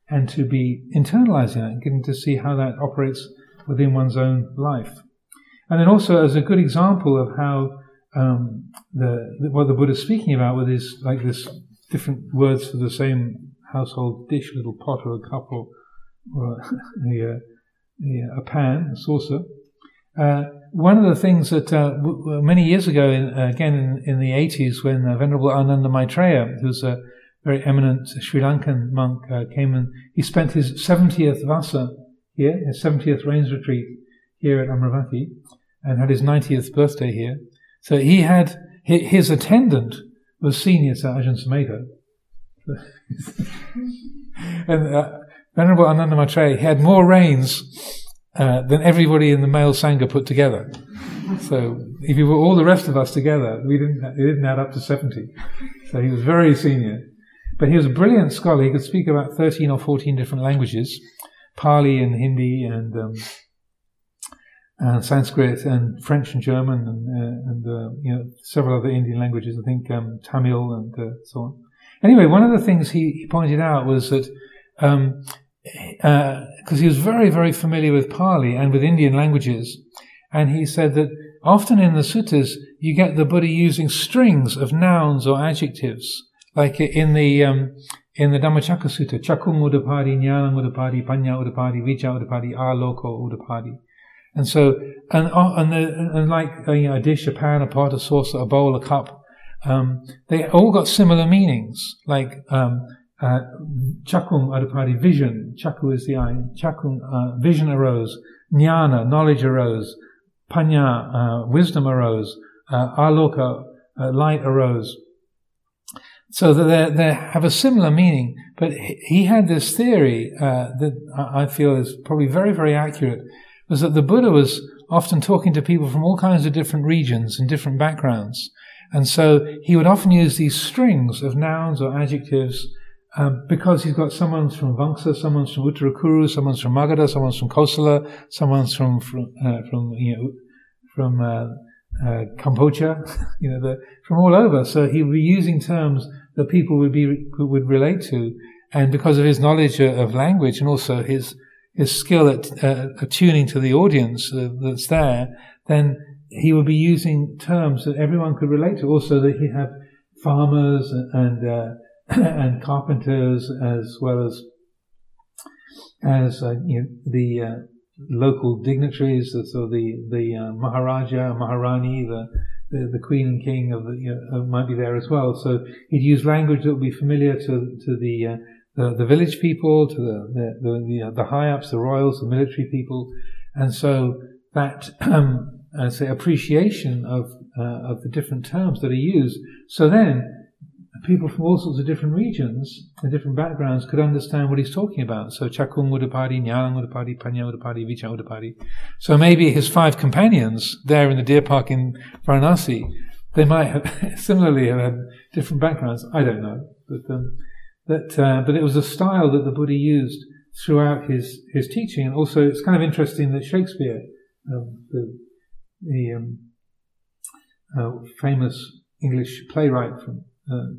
and to be internalizing it and getting to see how that operates within one's own life. And then also as a good example of how um, the, what the Buddha is speaking about with his like this different words for the same household dish, little pot or a cup or, or a, a, a, pan, a saucer. Uh, one of the things that uh, w- many years ago, in, uh, again in, in, the 80s, when uh, Venerable Ananda Maitreya, who's a very eminent Sri Lankan monk, uh, came and he spent his 70th vasa here, his 70th rains retreat here at Amaravati, and had his 90th birthday here. So he had his attendant was senior to Ajahn Sumedho. and uh, Venerable Ananda Maitreya had more rains uh, than everybody in the male Sangha put together. So if you were all the rest of us together, we didn't, it didn't add up to 70. So he was very senior. But he was a brilliant scholar. He could speak about 13 or 14 different languages, Pali and Hindi and um, and Sanskrit and French and German and, uh, and uh, you know several other Indian languages. I think um, Tamil and uh, so on. Anyway, one of the things he, he pointed out was that because um, uh, he was very very familiar with Pali and with Indian languages, and he said that often in the suttas you get the Buddha using strings of nouns or adjectives, like in the um, in the Dhammacakka Sutta, Chakung Udapadi, Jnanam Udapadi, Panya Udapadi, Vijja Udapadi, Aloko Udapadi. And so, and, uh, and, the, and like uh, you know, a dish, a pan, a pot, a saucer, a bowl, a cup, um, they all got similar meanings. Like um, uh, chakung udapadi, vision. Chaku is the eye. Chakung, uh, vision arose. Jnana, knowledge arose. Panya, uh, wisdom arose. Uh, aloka, uh, light arose. So that they have a similar meaning. But he had this theory uh, that I feel is probably very, very accurate was that the Buddha was often talking to people from all kinds of different regions and different backgrounds. And so he would often use these strings of nouns or adjectives um, because he's got someone's from Vangsa, someone's from Uttarakuru, someone's from Magadha, someone's from Kosala, someone's from from, uh, from you know from uh, uh, Cambodia, you know, the, from all over. So he would be using terms that people would be would relate to, and because of his knowledge of language and also his his skill at uh, attuning to the audience uh, that's there, then he would be using terms that everyone could relate to. Also, that he had farmers and uh, and carpenters as well as as uh, you know, the uh, local dignitaries, so the the uh, Maharaja, Maharani, the, the, the Queen and King of the you know, might be there as well. So he'd use language that would be familiar to to the the, the, village people, to the the the, the, high ups, the royals, the military people, and so that um, I say appreciation of uh, of the different terms that are used. So then people from all sorts of different regions and different backgrounds could understand what he's talking about. So Chakung Udapadi, Nyang Udapadi, Panya Udapadi, Vicha Udapadi. So maybe his five companions there in the deer park in Varanasi, they might have similarly have had different backgrounds. I don't know, but um, that uh, but it was a style that the Buddha used throughout his his teaching, and also it's kind of interesting that Shakespeare, um, the the um, uh, famous English playwright from uh,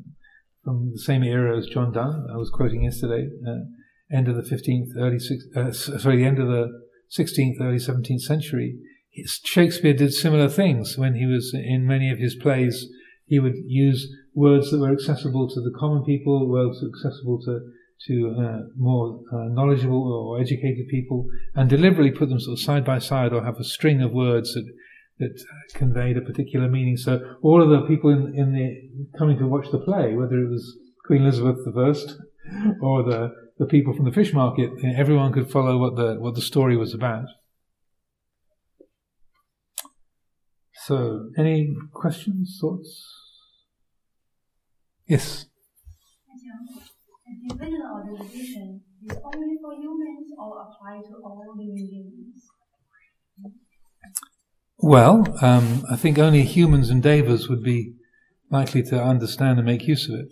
from the same era as John Donne. I was quoting yesterday, uh, end of the 15th, early uh, sorry, the end of the 16th, early 17th century. Shakespeare did similar things when he was in many of his plays. He would use words that were accessible to the common people, words accessible to to uh, more uh, knowledgeable or educated people, and deliberately put them sort of side by side, or have a string of words that that conveyed a particular meaning. So all of the people in, in the coming to watch the play, whether it was Queen Elizabeth I or the the people from the fish market, everyone could follow what the what the story was about. So, any questions, thoughts? Yes. The organization is only for humans or apply to all living beings? Well, um, I think only humans and devas would be likely to understand and make use of it.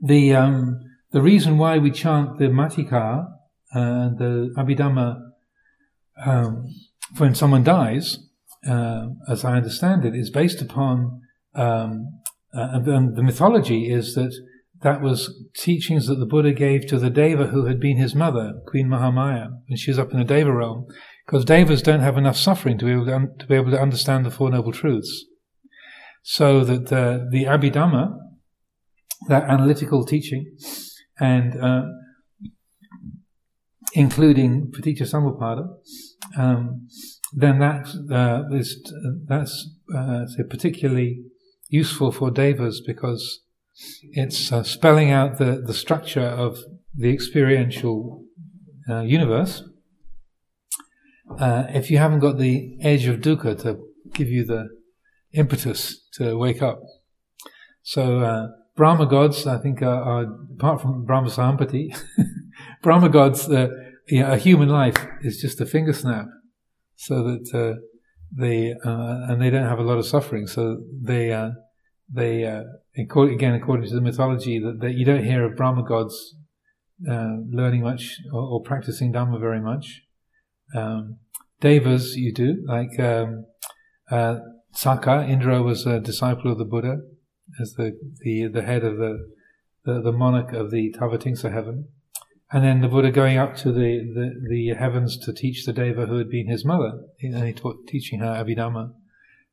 The um, the reason why we chant the Matika and the Abhidhamma um, when someone dies, uh, as I understand it, is based upon um, uh, and the mythology is that that was teachings that the Buddha gave to the Deva who had been his mother, Queen Mahamaya, when she was up in the Deva realm because devas don't have enough suffering to be able to, un- to, be able to understand the Four Noble Truths. So that uh, the Abhidhamma, that analytical teaching, and uh, including Paticca Samuppada, um, then that uh, is that's uh, particularly useful for devas because it's uh, spelling out the, the structure of the experiential uh, universe uh, if you haven't got the edge of dukkha to give you the impetus to wake up. So, uh, Brahma gods, I think, are, are apart from Brahma Sahampati, Brahma gods, uh, a human life is just a finger snap, so that uh, they uh, and they don't have a lot of suffering. So they uh, they again, according to the mythology, that, that you don't hear of Brahma gods learning much or, or practicing Dhamma very much. Um, devas you do, like um, uh, Sakka, Indra was a disciple of the Buddha as the, the, the head of the, the, the monarch of the Tavatimsa heaven. And then the Buddha going up to the, the, the, heavens to teach the Deva who had been his mother, and he taught teaching her Abhidhamma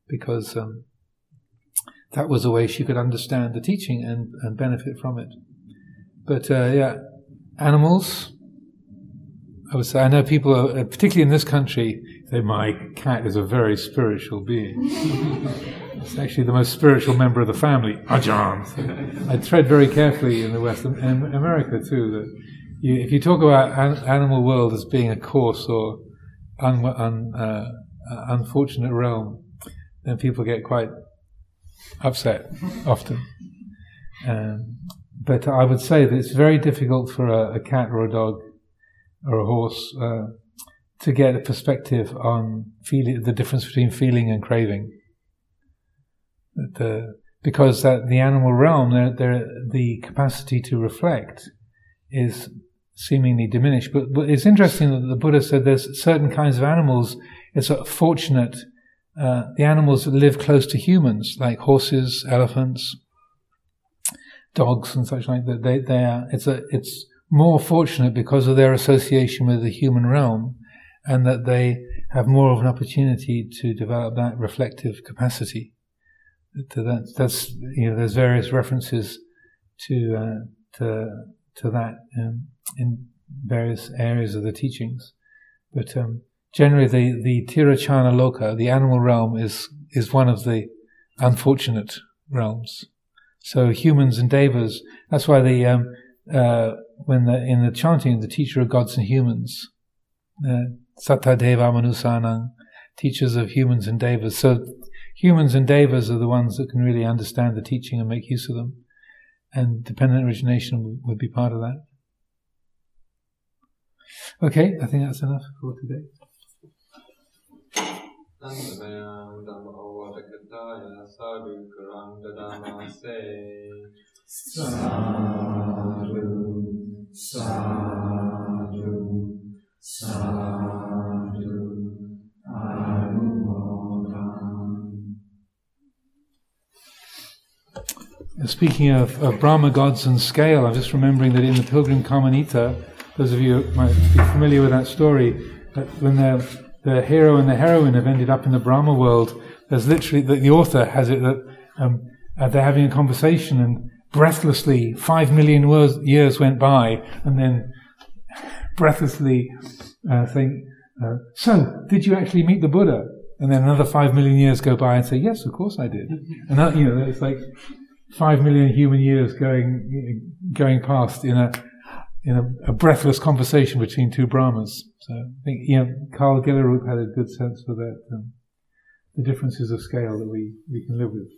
because um, that was a way she could understand the teaching and, and benefit from it. But uh, yeah, animals, I would say, I know people, are, uh, particularly in this country, say my cat is a very spiritual being. it's actually the most spiritual member of the family, Ajahn. So I tread very carefully in the West, and America too, that you, if you talk about an, animal world as being a coarse or un, un, uh, unfortunate realm, then people get quite upset often. Um, but I would say that it's very difficult for a, a cat or a dog or a horse uh, to get a perspective on feeling, the difference between feeling and craving. The, because that the animal realm, the capacity to reflect is seemingly diminished. But, but, it's interesting that the Buddha said there's certain kinds of animals. It's a fortunate. Uh, the animals that live close to humans, like horses, elephants, dogs, and such like that. They, they are. It's a. It's more fortunate because of their association with the human realm and that they have more of an opportunity to develop that reflective capacity. That, that's, you know, there's various references to, uh, to, to that um, in various areas of the teachings. But um, generally, the the Tirachana Loka, the animal realm, is is one of the unfortunate realms. So humans and devas. That's why the um, uh, when the in the chanting, the teacher of gods and humans, uh, Satta Deva Manusanang, teachers of humans and devas. So humans and devas are the ones that can really understand the teaching and make use of them. And dependent origination would be part of that. Okay, I think that's enough for today. Speaking of, of Brahma gods and scale, I'm just remembering that in the Pilgrim Kamanita, those of you might be familiar with that story, that when the, the hero and the heroine have ended up in the Brahma world, there's literally, the, the author has it that um, uh, they're having a conversation and breathlessly, five million words, years went by, and then breathlessly uh, saying, uh, So, did you actually meet the Buddha? And then another five million years go by and say, Yes, of course I did. And that, you know, it's like five million human years going going past in a in a, a breathless conversation between two Brahmas. So I think you know Karl Gjellerup had a good sense for that um, the differences of scale that we, we can live with.